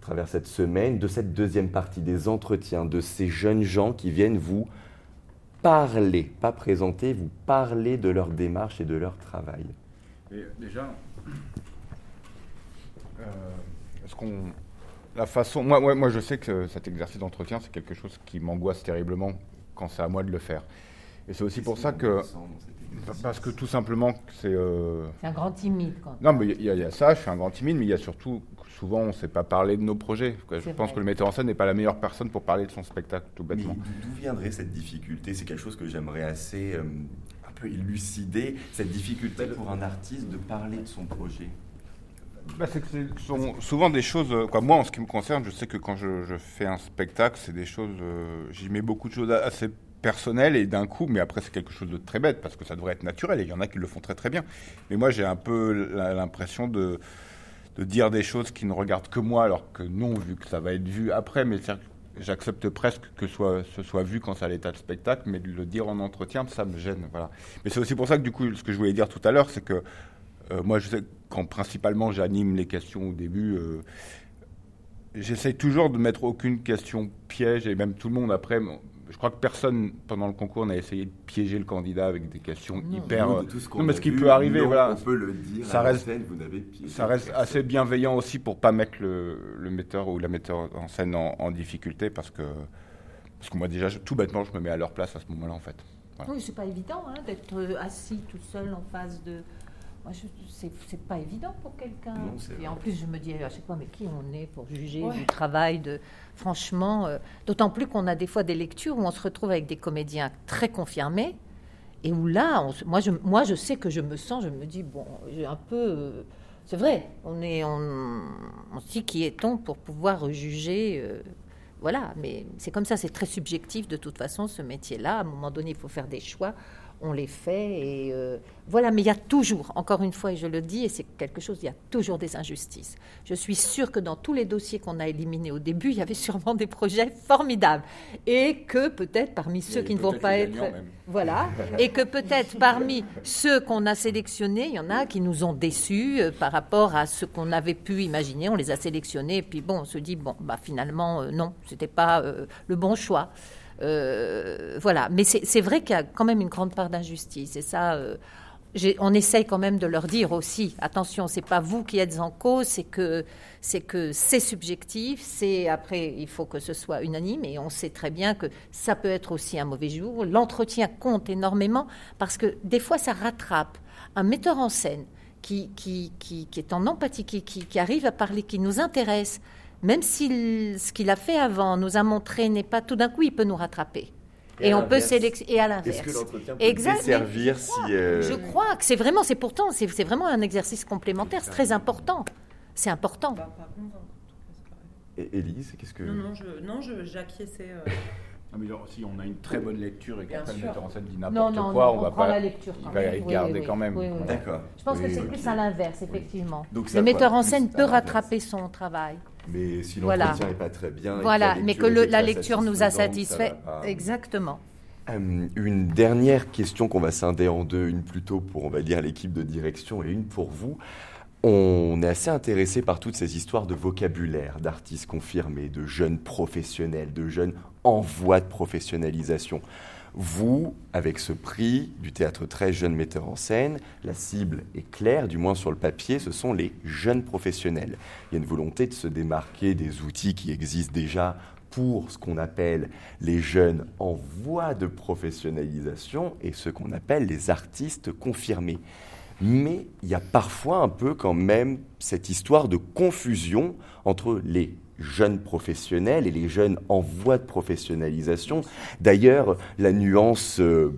Speaker 1: à travers cette semaine, de cette deuxième partie des entretiens, de ces jeunes gens qui viennent vous parler, pas présenter, vous parler de leur démarche et de leur travail?
Speaker 28: Et déjà, euh, qu'on. La façon. Moi, moi, moi, je sais que cet exercice d'entretien, c'est quelque chose qui m'angoisse terriblement quand c'est à moi de le faire. Et c'est aussi pour ça que. Parce que tout simplement, c'est. euh,
Speaker 2: C'est un grand timide. Quand
Speaker 28: Non, mais il y, a- il y a ça, je suis un grand timide, mais il y a surtout, souvent, on ne sait pas parler de nos projets. Je pense
Speaker 2: vrai.
Speaker 28: que le metteur en scène n'est pas la meilleure personne pour parler de son spectacle, tout bêtement.
Speaker 1: d'où d'où viendrait cette difficulté? C'est quelque chose que j'aimerais assez euh, un peu élucider, cette difficulté pour un artiste de parler de son projet?
Speaker 28: Bah, c'est que ce sont souvent des choses. euh, moi, en ce qui me concerne, je sais que quand je, fais un spectacle, c'est des choses. euh, J'y mets beaucoup de choses assez personnelles et d'un coup, mais après, c'est quelque chose de très bête parce que ça devrait être naturel et il y en a qui le font très très bien. Mais moi, j'ai un peu l'impression de, de dire des choses qui ne regardent que moi, alors que non, vu que ça va être vu après. Mais j'accepte presque que soit, ce soit vu quand c'est à l'état de spectacle, mais de le dire en entretien, ça me gêne. Voilà. Mais c'est aussi pour ça que, du coup, ce que je voulais dire tout à l'heure, c'est que moi, je sais quand principalement j'anime les questions au début, euh, j'essaie toujours de mettre aucune question piège et même tout le monde après. Je crois que personne pendant le concours n'a essayé de piéger le candidat avec des questions
Speaker 1: Non.
Speaker 28: hyper.
Speaker 1: Nous,
Speaker 28: euh,
Speaker 1: de tout ce qu'on
Speaker 28: non, mais
Speaker 1: a
Speaker 28: ce qui
Speaker 1: vu,
Speaker 28: peut arriver,
Speaker 1: non,
Speaker 28: voilà.
Speaker 1: on peut le dire
Speaker 28: Ça reste,
Speaker 1: l'antenne, vous n'avez piégé
Speaker 28: ça reste
Speaker 1: personne.
Speaker 28: assez bienveillant aussi pour pas mettre le, le metteur ou la metteur en scène en, en difficulté parce que parce que moi déjà je- tout bêtement je me mets à leur place à ce moment-là en fait. Voilà.
Speaker 2: Oui, c'est pas évident hein, d'être euh, assis tout seul en face de. C'est pas évident pour quelqu'un. Et en plus, je me dis à chaque fois, mais qui on est pour juger
Speaker 3: Ouais.
Speaker 2: du travail de. Franchement, euh, d'autant plus qu'on a des fois des lectures où on se retrouve avec des comédiens très confirmés et où là, on moi, je, moi, je sais que je me sens, je me dis, bon, j'ai un peu. euh, c'est vrai, on est. On, on se dit qui est-on pour pouvoir juger. euh, voilà, mais c'est comme ça, c'est très subjectif de toute façon, ce métier-là. À un moment donné, il faut faire des choix, on les fait, et euh, voilà, mais il y a toujours, encore une fois, et je le dis, et c'est quelque chose, il y a toujours des injustices. Je suis sûre que dans tous les dossiers qu'on a éliminés au début, il y avait sûrement des projets formidables, et que peut-être parmi ceux qui ne vont pas être...
Speaker 28: même.
Speaker 2: Voilà, et que peut-être parmi ceux qu'on a sélectionnés, il y en a qui nous ont déçus euh, par rapport à ce qu'on avait pu imaginer. On les a sélectionnés, et puis bon, on se dit, bon, bah finalement, euh, non, c'était pas euh, le bon choix. Euh, voilà, mais c'est vrai qu'il y a quand même une grande part d'injustice, et ça, euh, on essaye quand même de leur dire aussi, attention, c'est pas vous qui êtes en cause, c'est que c'est que c'est subjectif, c'est après il faut que ce soit unanime. Et on sait très bien que ça peut être aussi un mauvais jour. L'entretien compte énormément parce que des fois ça rattrape un metteur en scène qui est en empathie, qui arrive à parler, qui nous intéresse, même si ce qu'il a fait avant nous a montré n'est pas tout d'un coup il peut nous rattraper.
Speaker 1: Et
Speaker 2: on peut
Speaker 1: l'inverse.
Speaker 2: sélectionner. Et à l'inverse.
Speaker 1: Est-ce que l'entretien peut
Speaker 2: Exact, mais
Speaker 1: desservir
Speaker 2: je crois-
Speaker 1: si, euh,
Speaker 2: Je crois que c'est vraiment, c'est pourtant, c'est vraiment un exercice complémentaire, c'est très important. C'est important.
Speaker 1: Et Élise, qu'est-ce que...
Speaker 23: Non, non, je, non, je, j'acquiesçais.
Speaker 28: Non, mais genre, si on a une très bonne lecture et qu'après le metteur en scène dit
Speaker 2: Non,
Speaker 28: n'importe
Speaker 2: non,
Speaker 28: quoi,
Speaker 2: non,
Speaker 28: on
Speaker 2: on
Speaker 28: va
Speaker 2: prend
Speaker 28: pas.
Speaker 2: la lecture
Speaker 28: il va y garder
Speaker 2: oui,
Speaker 28: quand même.
Speaker 2: oui, oui.
Speaker 1: D'accord.
Speaker 2: Je pense que c'est plus à l'inverse, effectivement.
Speaker 1: Donc
Speaker 2: le metteur en scène peut rattraper son travail.
Speaker 1: Mais si
Speaker 2: Voilà.
Speaker 1: l'entretien n'est pas très bien...
Speaker 2: Voilà, mais que le- la lecture nous a satisfait.
Speaker 1: pas.
Speaker 2: Exactement.
Speaker 1: Euh, une dernière question qu'on va scinder en deux, une plutôt pour, on va dire, l'équipe de direction et une pour vous. On est assez intéressé par toutes ces histoires de vocabulaire, d'artistes confirmés, de jeunes professionnels, de jeunes en voie de professionnalisation. Vous, avec ce prix du théâtre 13 jeunes metteurs en scène, la cible est claire, du moins sur le papier, ce sont les jeunes professionnels. Il y a une volonté de se démarquer des outils qui existent déjà pour ce qu'on appelle les jeunes en voie de professionnalisation et ce qu'on appelle les artistes confirmés. Mais il y a parfois un peu quand même cette histoire de confusion entre les jeunes professionnels et les jeunes en voie de professionnalisation. D'ailleurs, la nuance, euh,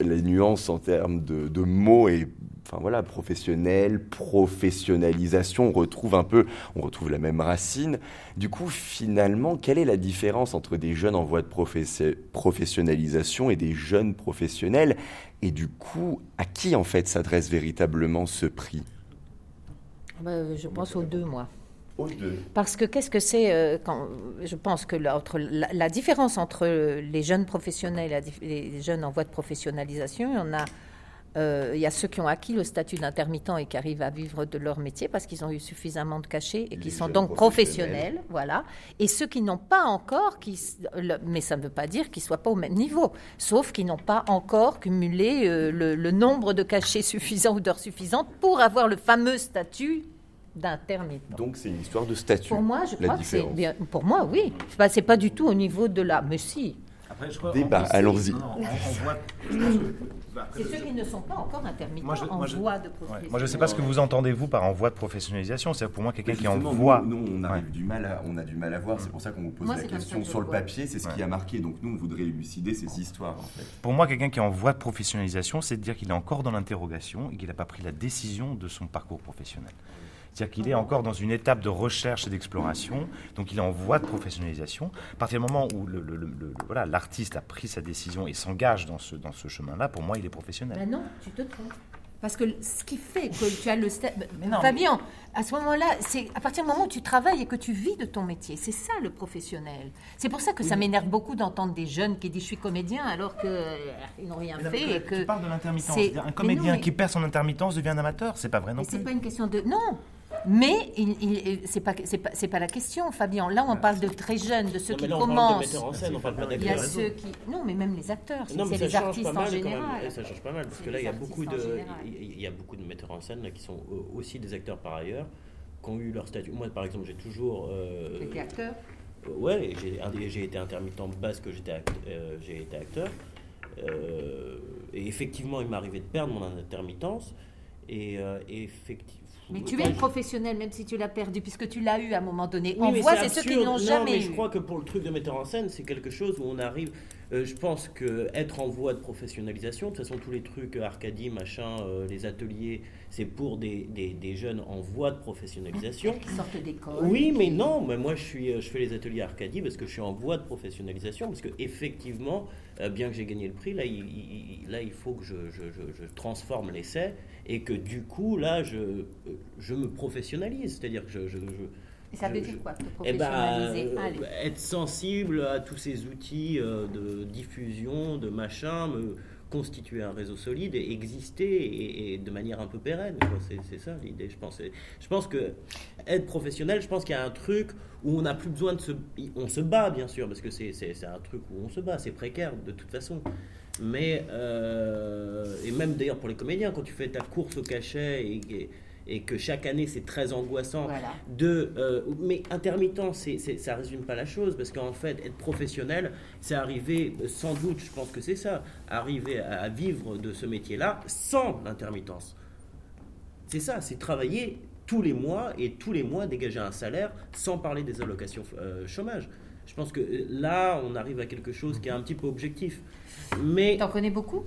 Speaker 1: la nuance en termes de, mots est enfin voilà, professionnel, professionnalisation, on retrouve un peu, on retrouve la même racine. Du coup, finalement, quelle est la différence entre des jeunes en voie de professionnalisation et des jeunes professionnels? Et du coup, à qui en fait s'adresse véritablement ce prix?
Speaker 2: Euh, je pense aux deux, moi.
Speaker 1: Aux deux.
Speaker 2: Parce que qu'est-ce que c'est euh, quand je pense que la, entre- la, la différence entre les jeunes professionnels et les jeunes en voie de professionnalisation, il y en a. euh, il y a ceux qui ont acquis le statut d'intermittent et qui arrivent à vivre de leur métier parce qu'ils ont eu suffisamment de cachets et qui sont donc
Speaker 1: professionnels.
Speaker 2: professionnels, voilà. Et ceux qui n'ont pas encore, qui, s- le- mais ça ne veut pas dire qu'ils soient pas au même niveau, sauf qu'ils n'ont pas encore cumulé euh, le, le nombre de cachets suffisants ou d'heures suffisantes pour avoir le fameux statut d'intermittent.
Speaker 1: Donc c'est une histoire de statut.
Speaker 2: Pour moi, je
Speaker 1: la
Speaker 2: crois que c'est
Speaker 1: différence.
Speaker 2: bien. Pour moi, oui. Pas, c'est pas du tout au niveau de la. Mais si.
Speaker 25: Après, je crois-
Speaker 1: Débat,
Speaker 25: on- on-
Speaker 1: allons-y.
Speaker 25: bah,
Speaker 2: C'est ceux qui ne sont pas encore intermittents
Speaker 25: Moi, je-
Speaker 2: en
Speaker 25: je-
Speaker 2: voie de
Speaker 25: ouais.
Speaker 2: professionnalisation.
Speaker 25: Moi, je ne sais pas ce que vous entendez, vous, par en voie de professionnalisation. C'est pour moi quelqu'un qui en
Speaker 1: Justement,
Speaker 25: voie.
Speaker 1: Nous, nous, on, arrive du mal à, on a du mal à voir, c'est pour ça qu'on vous pose
Speaker 25: Moi,
Speaker 1: la question. Sur le
Speaker 25: vois.
Speaker 1: papier, c'est ce qui a marqué. Donc nous, on voudrait élucider ces histoires. En fait.
Speaker 25: Pour moi, quelqu'un qui est en voie de professionnalisation, c'est de dire qu'il est encore dans l'interrogation et qu'il n'a pas pris la décision de son parcours professionnel. C'est-à-dire qu'il est encore dans une étape de recherche et d'exploration, donc il est en voie de professionnalisation. À partir du moment où le- le- le- le- voilà, l'artiste a pris sa décision et s'engage dans ce, dans ce chemin-là, pour moi, il est professionnel.
Speaker 2: Ben non, tu te trompes. Parce que ce qui fait que tu as le sta-
Speaker 25: non,
Speaker 2: Fabien, à ce moment-là, c'est à partir du moment où tu travailles et que tu vis de ton métier, c'est ça le professionnel. C'est pour ça que ça m'énerve beaucoup d'entendre des jeunes qui disent je suis comédien alors qu'ils n'ont rien
Speaker 25: Mais
Speaker 2: fait
Speaker 25: mais
Speaker 2: et que
Speaker 25: tu parles de l'intermittence. Un
Speaker 2: mais
Speaker 25: comédien
Speaker 2: non, mais-
Speaker 25: qui perd son intermittence devient un amateur, c'est pas vrai non
Speaker 2: Mais c'est
Speaker 25: plus.
Speaker 2: pas une question de non. Mais il- c'est pas c'est pas pas la question, Fabien. Là, on parle de très jeunes, de ceux
Speaker 22: Non,
Speaker 2: qui
Speaker 22: là, on parle de
Speaker 2: commencent.
Speaker 22: metteurs en scène, on parle pas
Speaker 2: Il y a ceux qui non, mais même les acteurs, c'est les
Speaker 22: change
Speaker 2: artistes en général.
Speaker 22: Ça change pas mal parce que là, il y a beaucoup de, il y a beaucoup de metteurs en scène là, qui sont euh, aussi des acteurs par ailleurs, qui ont eu leur statut. Moi, par exemple, j'ai toujours. euh,
Speaker 2: T'étais acteur?
Speaker 22: euh, Ouais, j'ai été intermittent parce que j'étais act- euh, j'ai été acteur. Euh, et effectivement, il m'est arrivé de perdre mon intermittence. Et, et effectivement.
Speaker 2: Mais tu es professionnel même si tu l'as perdu puisque tu l'as eu à un moment donné.
Speaker 22: Oui,
Speaker 2: on voit c'est ceux qui
Speaker 22: absurde.
Speaker 2: ne l'ont
Speaker 22: Non,
Speaker 2: jamais
Speaker 22: mais
Speaker 2: eu.
Speaker 22: je crois que pour le truc de metteur en scène, c'est quelque chose où on arrive. euh, je pense que être en voie de professionnalisation, de toute façon, tous les trucs euh, Arcadie, machin, euh, les ateliers, c'est pour des, des, des jeunes en voie de professionnalisation.
Speaker 2: Qui sortent d'école.
Speaker 22: Oui, mais non, mais moi je, suis, je fais les ateliers Arcadie parce que je suis en voie de professionnalisation, parce que effectivement, euh, bien que j'ai gagné le prix, là il, il- il- là, il faut que je, je- je- je transforme l'essai et que du coup, là, je, je me professionnalise. C'est-à-dire que je. je- je-
Speaker 2: Et ça veut dire quoi, te
Speaker 22: eh ben,
Speaker 2: professionnaliser
Speaker 22: euh. Être sensible à tous ces outils euh, de diffusion, de machin, me constituer un réseau solide et exister et, et de manière un peu pérenne. C'est ça l'idée, je pense. Je pense que être professionnel, je pense qu'il y a un truc où on n'a plus besoin de se... On se bat, bien sûr, parce que c'est un truc où on se bat, c'est précaire de toute façon. Mais, euh, et même d'ailleurs pour les comédiens, quand tu fais ta course au cachet et, et- et que chaque année c'est très angoissant,
Speaker 29: Voilà.
Speaker 22: de, euh, mais intermittent, c'est, c'est- ça résume pas la chose parce qu'en fait, être professionnel, c'est arriver, sans doute, je pense que c'est ça, arriver à, à vivre de ce métier-là sans l'intermittence. C'est ça, c'est travailler tous les mois et tous les mois dégager un salaire sans parler des allocations euh, chômage. Je pense que là, on arrive à quelque chose qui est un petit peu objectif. Mais
Speaker 2: T'en connais beaucoup?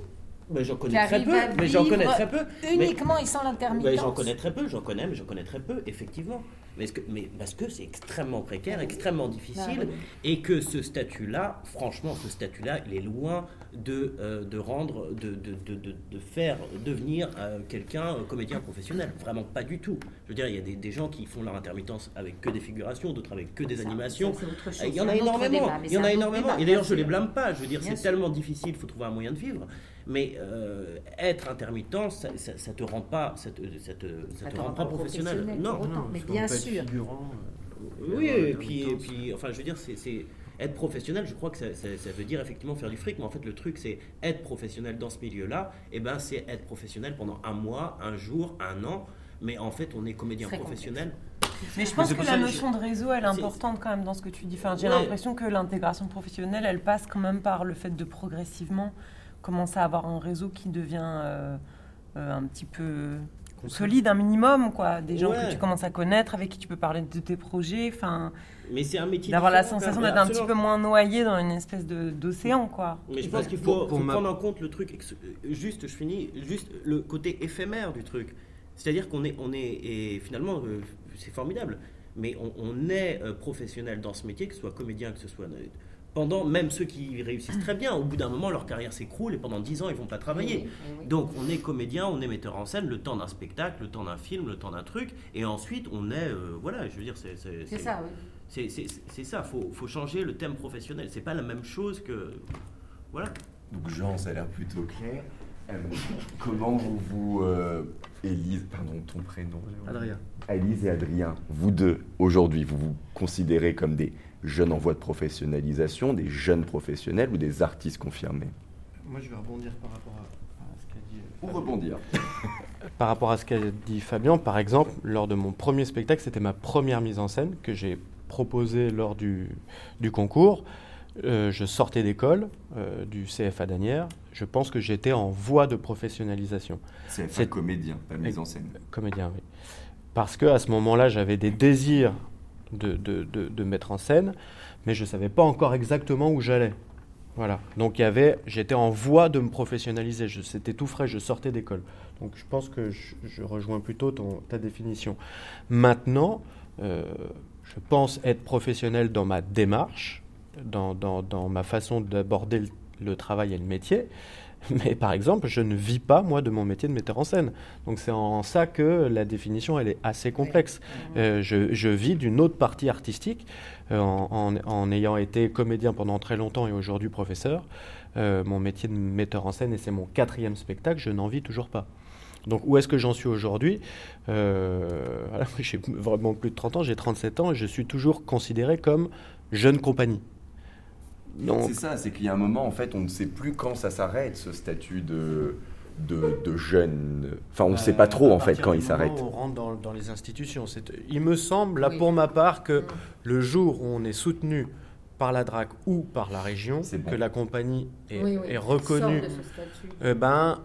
Speaker 22: Mais j'en connais très peu. Mais j'en connais très peu. Mais-
Speaker 2: Uniquement et sans l'intermittence.
Speaker 22: mais j'en connais très peu, j'en connais, mais j'en connais très peu, effectivement. Mais, est-ce que, mais parce que c'est extrêmement précaire, extrêmement difficile,
Speaker 2: Ah oui.
Speaker 22: et que ce statut-là, franchement, ce statut-là, il est loin de, euh, de rendre, de, de, de, de- de faire devenir euh, quelqu'un euh, comédien professionnel. Vraiment pas du tout. Je veux dire, il y a des, des gens qui font leur intermittence avec que des figurations, d'autres avec que des animations.
Speaker 2: ça,
Speaker 22: Il y en a énormément.
Speaker 2: débat,
Speaker 22: il y en a énormément.
Speaker 2: débat,
Speaker 22: Et d'ailleurs, je les blâme pas. Je veux dire, c'est tellement difficile, il faut trouver un moyen de vivre. Mais euh, être intermittent, ça, ça, ça te rend pas, ça te, ça te, ça te rend pas professionnel. Non,
Speaker 2: pour autant, mais bien sûr.
Speaker 22: oui, et puis, et puis, enfin, je veux dire, c'est être professionnel. Je crois que ça, ça- ça veut dire effectivement faire du fric, mais en fait, le truc, c'est être professionnel dans ce milieu-là. Et ben, c'est être professionnel pendant un mois, un jour, un an. Mais en fait, on est comédien
Speaker 23: Très
Speaker 22: professionnel.
Speaker 23: Mais je pense que la notion de réseau, elle est importante quand même dans ce que tu dis. Enfin, j'ai
Speaker 22: Ouais.
Speaker 23: l'impression que l'intégration professionnelle, elle passe quand même par le fait de progressivement commencer à avoir un réseau qui devient euh, euh, un petit peu solide, un minimum, quoi. Des gens
Speaker 22: Ouais.
Speaker 23: que tu commences à connaître, avec qui tu peux parler de tes projets. Enfin,
Speaker 22: Mais c'est un métier.
Speaker 23: d'avoir la sensation d'être un petit peu moins noyé dans une espèce de- d'océan, quoi.
Speaker 22: Mais je pense qu'il faut, faut prendre en compte le truc, ex- juste, je finis, juste le côté éphémère du truc. C'est-à-dire qu'on est, on est, et finalement, euh, c'est formidable, mais on, on est euh, professionnel dans ce métier, que ce soit comédien, que ce soit. Pendant, même ceux qui réussissent très bien, au bout d'un moment, leur carrière s'écroule et pendant 10 ans, ils vont pas travailler.
Speaker 2: Oui, oui, oui.
Speaker 22: Donc, on est comédien, on est metteur en scène le temps d'un spectacle, le temps d'un film, le temps d'un truc, et ensuite, on est. euh, voilà, je veux dire, c'est.
Speaker 2: C'est ça, oui.
Speaker 22: C'est ça, faut, faut changer le thème professionnel. C'est pas la même chose que. Voilà.
Speaker 1: Donc Jean, ça a l'air plutôt clair. Euh, comment vous vous... euh, Élise, pardon, ton prénom.
Speaker 30: Adrien.
Speaker 1: Élise et Adrien, vous deux, aujourd'hui, vous vous considérez comme des jeunes en voie de professionnalisation, des jeunes professionnels ou des artistes confirmés
Speaker 12: Moi, je vais rebondir par rapport à, à ce qu'a dit.
Speaker 1: Ou rebondir.
Speaker 12: par rapport à ce qu'a dit Fabien, par exemple, lors de mon premier spectacle, c'était ma première mise en scène que j'ai proposée lors du, du concours. Euh, je sortais d'école, euh, du CFA d'Anières. Je pense que j'étais en voie de professionnalisation.
Speaker 1: CFA comédien, pas mise en scène.
Speaker 12: Comédien, oui. Parce que à ce moment-là, j'avais des désirs de, de, de- mettre en scène, mais je ne savais pas encore exactement où j'allais. Voilà. Donc il y avait, j'étais en voie de me professionnaliser. C'était tout frais, je sortais d'école. Donc je pense que je, rejoins plutôt ta définition. Maintenant, euh, je pense être professionnel dans ma démarche, dans, dans- dans ma façon d'aborder le travail et le métier. Mais par exemple, je ne vis pas, moi, de mon métier de metteur en scène. Donc c'est en ça que la définition, elle est assez complexe. Euh, je, je vis d'une autre partie artistique, euh, en, en- en ayant été comédien pendant très longtemps et aujourd'hui professeur. Euh, mon métier de metteur en scène, et c'est mon quatrième spectacle, je n'en vis toujours pas. Donc où est-ce que j'en suis aujourd'hui? Voilà, J'ai vraiment plus de 30 ans, j'ai 37 ans et je suis toujours considéré comme jeune compagnie. Donc,
Speaker 1: C'est ça, c'est qu'il y a un moment, en fait, on ne sait plus quand ça s'arrête, ce statut de, de, de jeune. Enfin, on ne sait pas trop, en fait, quand il s'arrête.
Speaker 12: On rentre dans, dans les institutions. C'est- Il me semble, là, pour ma part, que le jour où on est soutenu par la DRAC ou par la région, que la compagnie est,
Speaker 2: Oui, oui,
Speaker 12: est reconnue, euh, ben,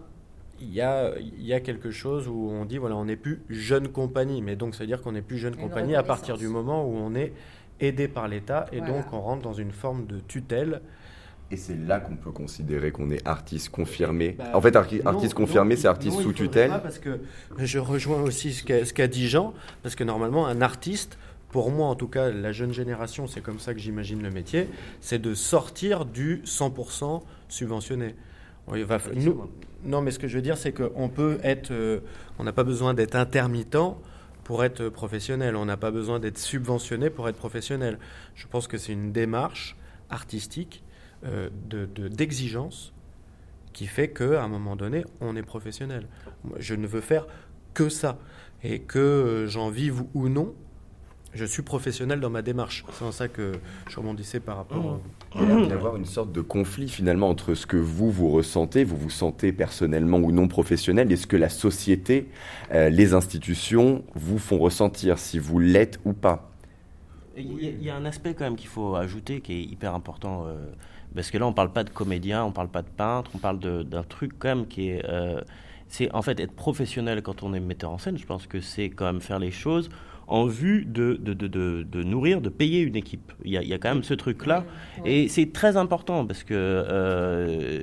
Speaker 12: il y a, il y a quelque chose où on dit, voilà, on n'est plus jeune compagnie. Mais donc, ça veut dire qu'on n'est plus jeune
Speaker 2: Une
Speaker 12: compagnie à partir du moment où on est aidé par l'État et
Speaker 2: Voilà.
Speaker 12: donc on rentre dans une forme de tutelle.
Speaker 1: Et c'est là qu'on peut considérer qu'on est artiste confirmé.
Speaker 12: Bah,
Speaker 1: en fait, arti-
Speaker 12: non,
Speaker 1: artiste confirmé, c'est artiste sous tutelle.
Speaker 12: pas, parce que je rejoins aussi ce qu'a dit Jean, parce que normalement, un artiste, pour moi en tout cas, la jeune génération, c'est comme ça que j'imagine le métier, c'est de sortir du 100% subventionné. Il va, nous, non, mais ce que je veux dire, c'est qu'on peut être, euh, on n'a pas besoin d'être intermittent pour être professionnel. On n'a pas besoin d'être subventionné pour être professionnel. Je pense que c'est une démarche artistique euh, de- de- d'exigence qui fait qu'à un moment donné, on est professionnel. Je ne veux faire que ça. Et que euh, j'en vive ou non, je suis professionnel dans ma démarche. C'est en ça que je rebondissais par rapport au-
Speaker 1: Il y a l'air d'y avoir une sorte de conflit finalement entre ce que vous, vous ressentez, vous vous sentez personnellement ou non professionnel, et ce que la société, euh, les institutions vous font ressentir, si vous l'êtes ou pas.
Speaker 22: Il y, a- il y a un aspect quand même qu'il faut ajouter qui est hyper important. euh, parce que là, on parle pas de comédien, on parle pas de peintre, on parle de- d'un truc quand même qui est. euh, c'est en fait être professionnel quand on est metteur en scène. Je pense que c'est quand même faire les choses en vue de, de, de, de- nourrir, de payer une équipe. Il y a, il y a quand même ce truc-là. Et c'est très important parce que. euh,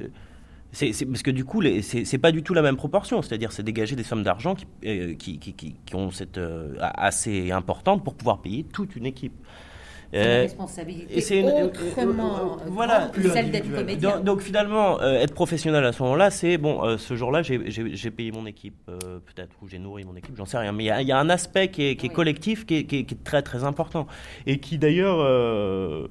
Speaker 22: c'est parce que du coup, c'est pas du tout la même proportion. C'est-à-dire, c'est dégager des sommes d'argent qui, euh, qui, qui, qui- qui ont cette euh, assez importante pour pouvoir payer toute une équipe.
Speaker 2: C'est une
Speaker 22: Euh,
Speaker 2: responsabilité
Speaker 22: et c'est une-
Speaker 2: autrement
Speaker 22: euh, voilà,
Speaker 2: celle d'être comédien.
Speaker 22: Donc, donc finalement, euh, être professionnel à ce moment-là, c'est bon. euh, ce jour-là, j'ai- payé mon équipe, euh, peut-être, ou j'ai nourri mon équipe, j'en sais rien. Mais il y a- il y, a un aspect qui est, qui est collectif, qui est, qui est- qui est très très important, et qui d'ailleurs, euh,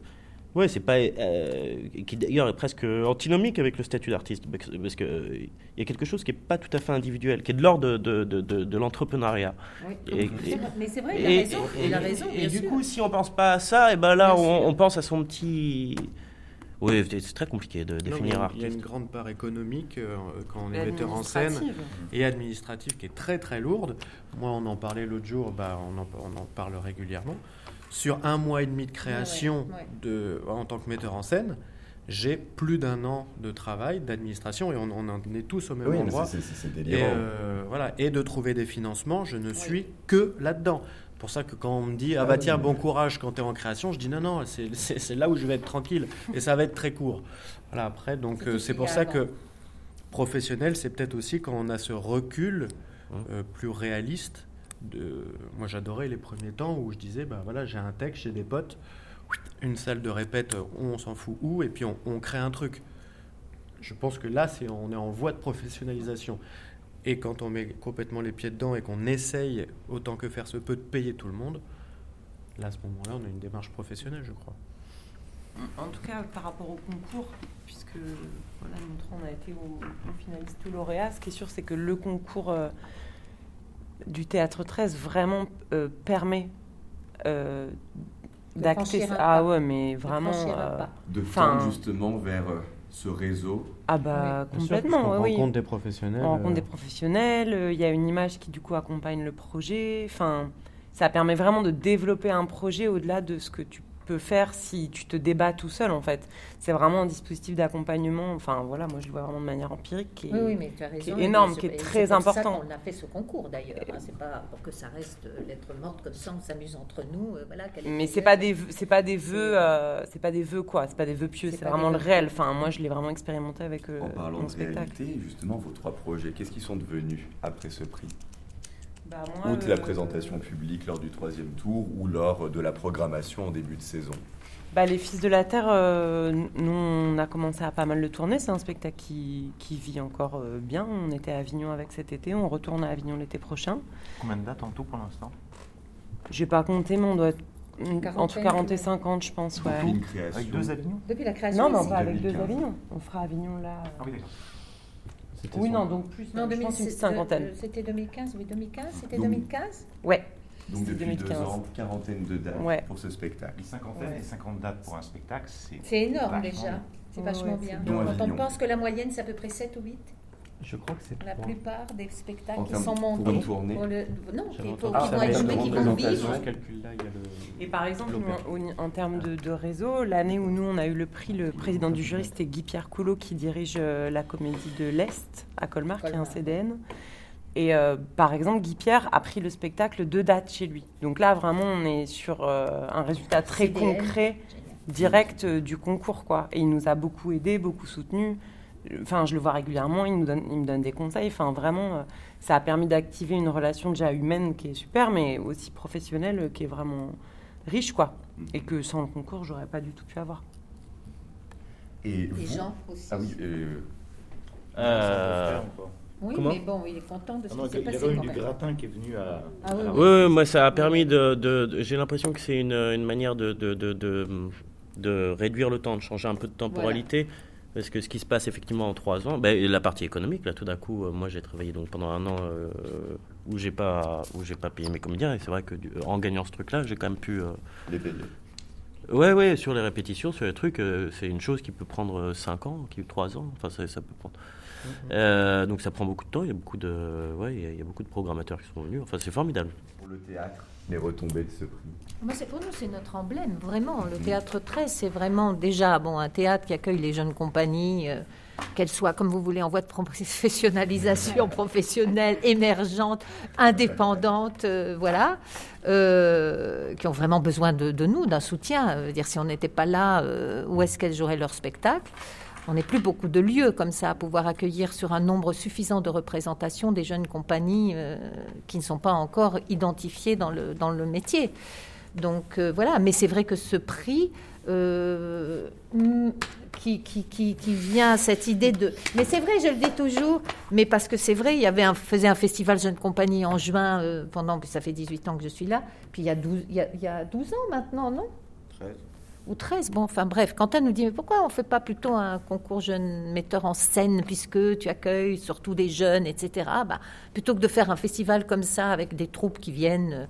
Speaker 22: ouais, c'est pas, euh, qui d'ailleurs est presque antinomique avec le statut d'artiste, parce que euh, il y a quelque chose qui est pas tout à fait individuel, qui est de l'ordre de, de, de, de- de l'entrepreneuriat.
Speaker 2: Oui. Mais c'est vrai, il
Speaker 22: et-
Speaker 2: a raison.
Speaker 22: et-
Speaker 2: il a raison,
Speaker 22: et du coup, si on pense pas à ça, et ben là, on, pense à son petit. Oui, c'est très compliqué de
Speaker 31: Non,
Speaker 22: définir artiste.
Speaker 31: Il y a une grande part économique euh, quand on est metteur en scène
Speaker 22: administrative.
Speaker 31: et administrative qui est très très lourde. Moi, on en parlait l'autre jour, bah, on, en, on en parle régulièrement. Sur un mois et demi de création
Speaker 2: Ouais, ouais.
Speaker 31: De, en tant que metteur en scène, j'ai plus d'un an de travail d'administration et on, on en est tous au même
Speaker 1: Oui,
Speaker 31: endroit. et,
Speaker 1: délirant.
Speaker 31: euh, voilà, et de trouver des financements, je ne suis que là-dedans. pour ça que quand on me dit ah bah tiens bon courage quand tu es en création, je dis non non c'est- là où je vais être tranquille et ça va être très court. Voilà après donc
Speaker 2: C'est
Speaker 31: euh, c'est
Speaker 2: ce
Speaker 31: pour ça que professionnel c'est peut-être aussi quand on a ce recul euh, plus réaliste. De... Moi j'adorais les premiers temps où je disais bah voilà j'ai un texte, j'ai des potes, une salle de répète, on s'en fout où et puis on, crée un truc. Je pense que là c'est on est en voie de professionnalisation. Et quand on met complètement les pieds dedans et qu'on essaye, autant que faire se peut, de payer tout le monde, là, à ce moment-là, on a une démarche professionnelle, je crois.
Speaker 23: En tout cas, par rapport au concours, puisque voilà, trois, on a été au finaliste ou lauréat, ce qui est sûr, c'est que le concours euh, du Théâtre 13 vraiment euh, permet euh, d'acter Ah ouais, mais vraiment. euh.
Speaker 1: De
Speaker 23: enfin,
Speaker 1: tendre justement vers euh, ce réseau.
Speaker 23: Ah bah
Speaker 31: sûr,
Speaker 23: complètement,
Speaker 31: puisqu'on
Speaker 23: oui.
Speaker 31: rencontre des professionnels,
Speaker 23: On rencontre
Speaker 31: euh.
Speaker 23: des professionnels, euh, il y a une image qui du coup accompagne le projet. Enfin, ça permet vraiment de développer un projet au-delà de ce que tu peux faire si tu te débats tout seul en fait. C'est vraiment un dispositif d'accompagnement. Enfin voilà, moi je le vois vraiment de manière empirique qui est,
Speaker 2: Oui, oui, mais tu as
Speaker 23: qui est
Speaker 2: raison. et
Speaker 23: énorme,
Speaker 2: c'est-
Speaker 23: qui est très
Speaker 2: c'est pour ça
Speaker 23: important.
Speaker 2: qu'on a fait ce concours d'ailleurs. hein. C'est pas pour que ça reste lettre morte comme ça, on s'amuse entre nous. euh, voilà, est
Speaker 23: Mais c'est pas des vœux- c'est pas des vœux euh, c'est pas des vœux quoi, c'est pas des vœux pieux,
Speaker 2: C'est
Speaker 23: c'est vraiment le
Speaker 2: vœux.
Speaker 23: réel. Enfin moi je l'ai vraiment expérimenté avec euh,
Speaker 1: En parlant
Speaker 23: mon
Speaker 1: de
Speaker 23: spectacle.
Speaker 1: réalité, justement, vos trois projets, qu'est-ce qu'ils sont devenus après ce prix?
Speaker 23: Bah, moi,
Speaker 1: Outre la
Speaker 23: euh,
Speaker 1: présentation publique lors du troisième tour ou lors de la programmation en début de saison
Speaker 23: Bah, les Fils de la Terre, euh, nous, on a commencé à pas mal le tourner. C'est un spectacle qui, qui vit encore euh, bien. On était à Avignon avec cet été. On retourne à Avignon l'été prochain.
Speaker 25: Combien de dates en tout pour l'instant?
Speaker 23: J'ai pas compté, mais on doit être entre
Speaker 2: quarantaine,
Speaker 23: 40 et
Speaker 2: ouais.
Speaker 23: 50, je pense. Ouais.
Speaker 1: Depuis une création.
Speaker 25: Avec deux Avignons?
Speaker 2: Depuis la création
Speaker 23: Non, non, pas avec deux
Speaker 1: 2015.
Speaker 23: Avignons. On fera Avignon là.
Speaker 25: Ah oui, d'accord.
Speaker 23: Oui, non, donc plus.
Speaker 2: Non,
Speaker 23: je
Speaker 2: 2000,
Speaker 23: pense une
Speaker 2: c'est-
Speaker 23: cinquantaine.
Speaker 2: euh, C'était 2015, oui, 2015, c'était
Speaker 1: Donc-
Speaker 2: 2015
Speaker 23: Ouais.
Speaker 1: Donc depuis deux
Speaker 23: 2015.
Speaker 1: ans, quarantaine de dates
Speaker 23: Ouais.
Speaker 1: pour ce spectacle.
Speaker 25: Les cinquantaines
Speaker 2: Ouais.
Speaker 25: et 50 dates pour un spectacle, c'est.
Speaker 2: C'est énorme
Speaker 25: vachement
Speaker 2: déjà. C'est vachement
Speaker 23: ouais,
Speaker 2: bien. Quand on pense que la moyenne, c'est à peu près 7 ou 8,
Speaker 31: Je crois que c'est
Speaker 2: la plupart des spectacles qui sont
Speaker 1: pour
Speaker 2: montés.
Speaker 1: une tournée
Speaker 2: pour le- Non, pour-
Speaker 1: Ah,
Speaker 2: qui vont être joués,
Speaker 1: de
Speaker 2: qui vont vivre.
Speaker 23: Et par exemple, en termes de, de réseau, l'année où nous on a eu le prix, le président du jury, c'était Guy-Pierre Coulot qui dirige euh, la comédie de l'Est à Colmar, qui est un. CDN. Et euh, par exemple, Guy-Pierre a pris le spectacle deux dates chez lui. Donc là, vraiment, on est sur euh, un résultat très
Speaker 2: CDN.
Speaker 23: concret, direct euh, du concours. quoi. Et il nous a beaucoup aidé, beaucoup soutenu. Enfin, je le vois régulièrement, il, nous donne, il me donne des conseils. Enfin, vraiment, euh, ça a permis d'activer une relation déjà humaine qui est super, mais aussi professionnelle euh, qui est vraiment riche, quoi. Et que sans le concours, j'aurais pas du tout pu avoir.
Speaker 1: Et
Speaker 2: Les
Speaker 1: vous
Speaker 2: gens aussi.
Speaker 1: Ah oui, euh,
Speaker 22: Euh,
Speaker 2: Oui,
Speaker 22: Comment
Speaker 2: mais bon, il est content de ce
Speaker 25: Non,
Speaker 2: qui s'est
Speaker 25: il y
Speaker 2: passé
Speaker 25: avait eu
Speaker 2: quand
Speaker 25: du
Speaker 2: même.
Speaker 25: gratin qui est venu à.
Speaker 2: Ah oui,
Speaker 25: à
Speaker 2: oui.
Speaker 22: Oui, moi ça a permis de. de- de- J'ai l'impression que c'est une, une manière de, de, de, de, de réduire le temps, de changer un peu de temporalité. Parce que ce qui se passe effectivement en trois ans, ben, la partie économique, là tout d'un coup, euh, moi j'ai travaillé donc pendant un an euh, où j'ai pas où j'ai pas payé mes comédiens et c'est vrai que du- en gagnant ce truc-là, j'ai quand même pu euh,
Speaker 1: les payer.
Speaker 22: Ouais, ouais, sur les répétitions, sur les trucs, euh, c'est une chose qui peut prendre 5 ans, qui 3 ans, enfin ça, ça peut prendre. Euh, donc ça prend beaucoup de temps, il y a beaucoup de, ouais, il y a- il y a beaucoup de programmateurs qui sont venus, enfin c'est formidable.
Speaker 1: Pour le théâtre, les retombées de ce prix.
Speaker 2: Moi, pour nous, c'est notre emblème, vraiment. Le théâtre 13, c'est vraiment déjà bon, un théâtre qui accueille les jeunes compagnies, euh, qu'elles soient, comme vous voulez, en voie de professionnalisation professionnelle, émergente, indépendante, euh, voilà, euh, qui ont vraiment besoin de, de nous, d'un soutien. Euh, dire, si on n'était pas là, où est-ce qu'elles joueraient leur spectacle? On n'est plus beaucoup de lieux comme ça à pouvoir accueillir sur un nombre suffisant de représentations des jeunes compagnies euh, qui ne sont pas encore identifiées dans le, dans le métier. Donc euh, voilà, mais c'est vrai que ce prix euh, mm, qui, qui, qui, vient à cette idée de... Mais c'est vrai, je le dis toujours, mais parce que c'est vrai, il y avait un, faisait un festival Jeunes Compagnies en juin, pendant, ça fait 18 ans que je suis là, puis il y a 12, il y a, il y a 12 ans maintenant, non? Ou 13, bon, enfin bref, Quentin nous dit, mais pourquoi on ne fait pas plutôt un concours jeunes metteurs en scène, puisque tu accueilles surtout des jeunes, etc. Bah, plutôt que de faire un festival comme ça, avec des troupes qui viennent, euh,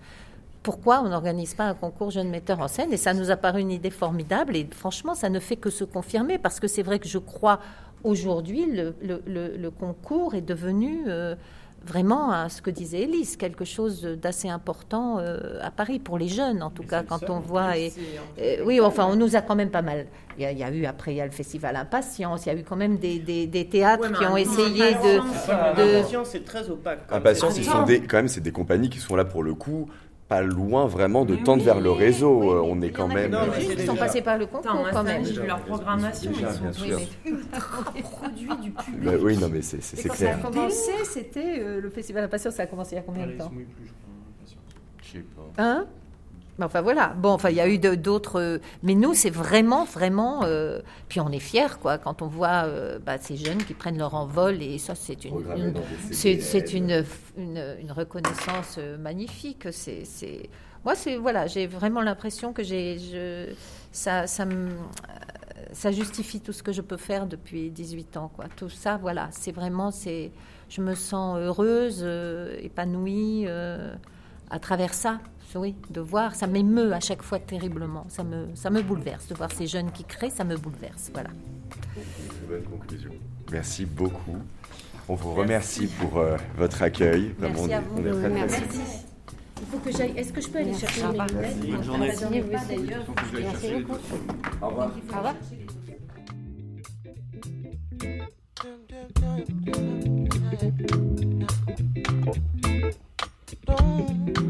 Speaker 2: pourquoi on n'organise pas un concours jeunes metteurs en scène? Et ça nous a paru une idée formidable, et franchement, ça ne fait que se confirmer, parce que c'est vrai que je crois, aujourd'hui, le concours est devenu... euh, Vraiment, à ce que disait Élise, quelque chose d'assez important euh, à Paris, pour les jeunes en tout cas, quand on voit. Et, et- oui, enfin, on nous a quand même pas mal. Il y a, il y a eu, après, il y a le festival Impatience, il y a eu quand même des, des- des théâtres qui ont essayé de. de-
Speaker 22: Impatience, c'est très opaque.
Speaker 1: Impatience, ils sont des, quand même, c'est des compagnies qui sont là pour le coup, pas loin vraiment de tendre vers le réseau. Euh, on est quand même.
Speaker 23: Non,
Speaker 2: Juste, ils sont passés par le concours quand même.
Speaker 23: année, J'ai vu leur programmation,
Speaker 1: Déjà,
Speaker 23: ils
Speaker 1: bien
Speaker 23: sont produits du public.
Speaker 1: Oui, non, mais c'est
Speaker 2: quand ça a
Speaker 1: clair.
Speaker 2: commencé, c'était euh, le festival Impatience, ça a commencé il y a combien de temps
Speaker 1: Je sais pas.
Speaker 2: Hein? Enfin voilà, bon, enfin il y a eu d'autres, euh, mais nous c'est vraiment, vraiment, euh, puis on est fiers quoi quand on voit euh, bah, ces jeunes qui prennent leur envol et ça c'est une, c'est une, une, une reconnaissance magnifique. C'est, moi c'est voilà, j'ai vraiment l'impression que j'ai, je, ça, ça me, ça justifie tout ce que je peux faire depuis 18 ans quoi. Tout ça voilà, c'est vraiment c'est, je me sens heureuse, euh, épanouie euh, à travers ça. Oui, de voir, ça m'émeut à chaque fois terriblement. Ça me, ça me bouleverse de voir ces jeunes qui créent, ça me bouleverse. Voilà.
Speaker 1: Très bonne conclusion. Merci beaucoup. On vous remercie pour euh, votre accueil. Vraiment,
Speaker 2: Merci à
Speaker 1: on est
Speaker 2: vous.
Speaker 1: très,
Speaker 2: Merci.
Speaker 1: heureux.
Speaker 2: Il faut que j'aille. Est-ce que je peux aller chercher mes
Speaker 1: Merci.
Speaker 2: lunettes
Speaker 1: Bonne journée. Vous
Speaker 2: Merci beaucoup.
Speaker 1: Au revoir.
Speaker 2: Au revoir.
Speaker 32: Thank you.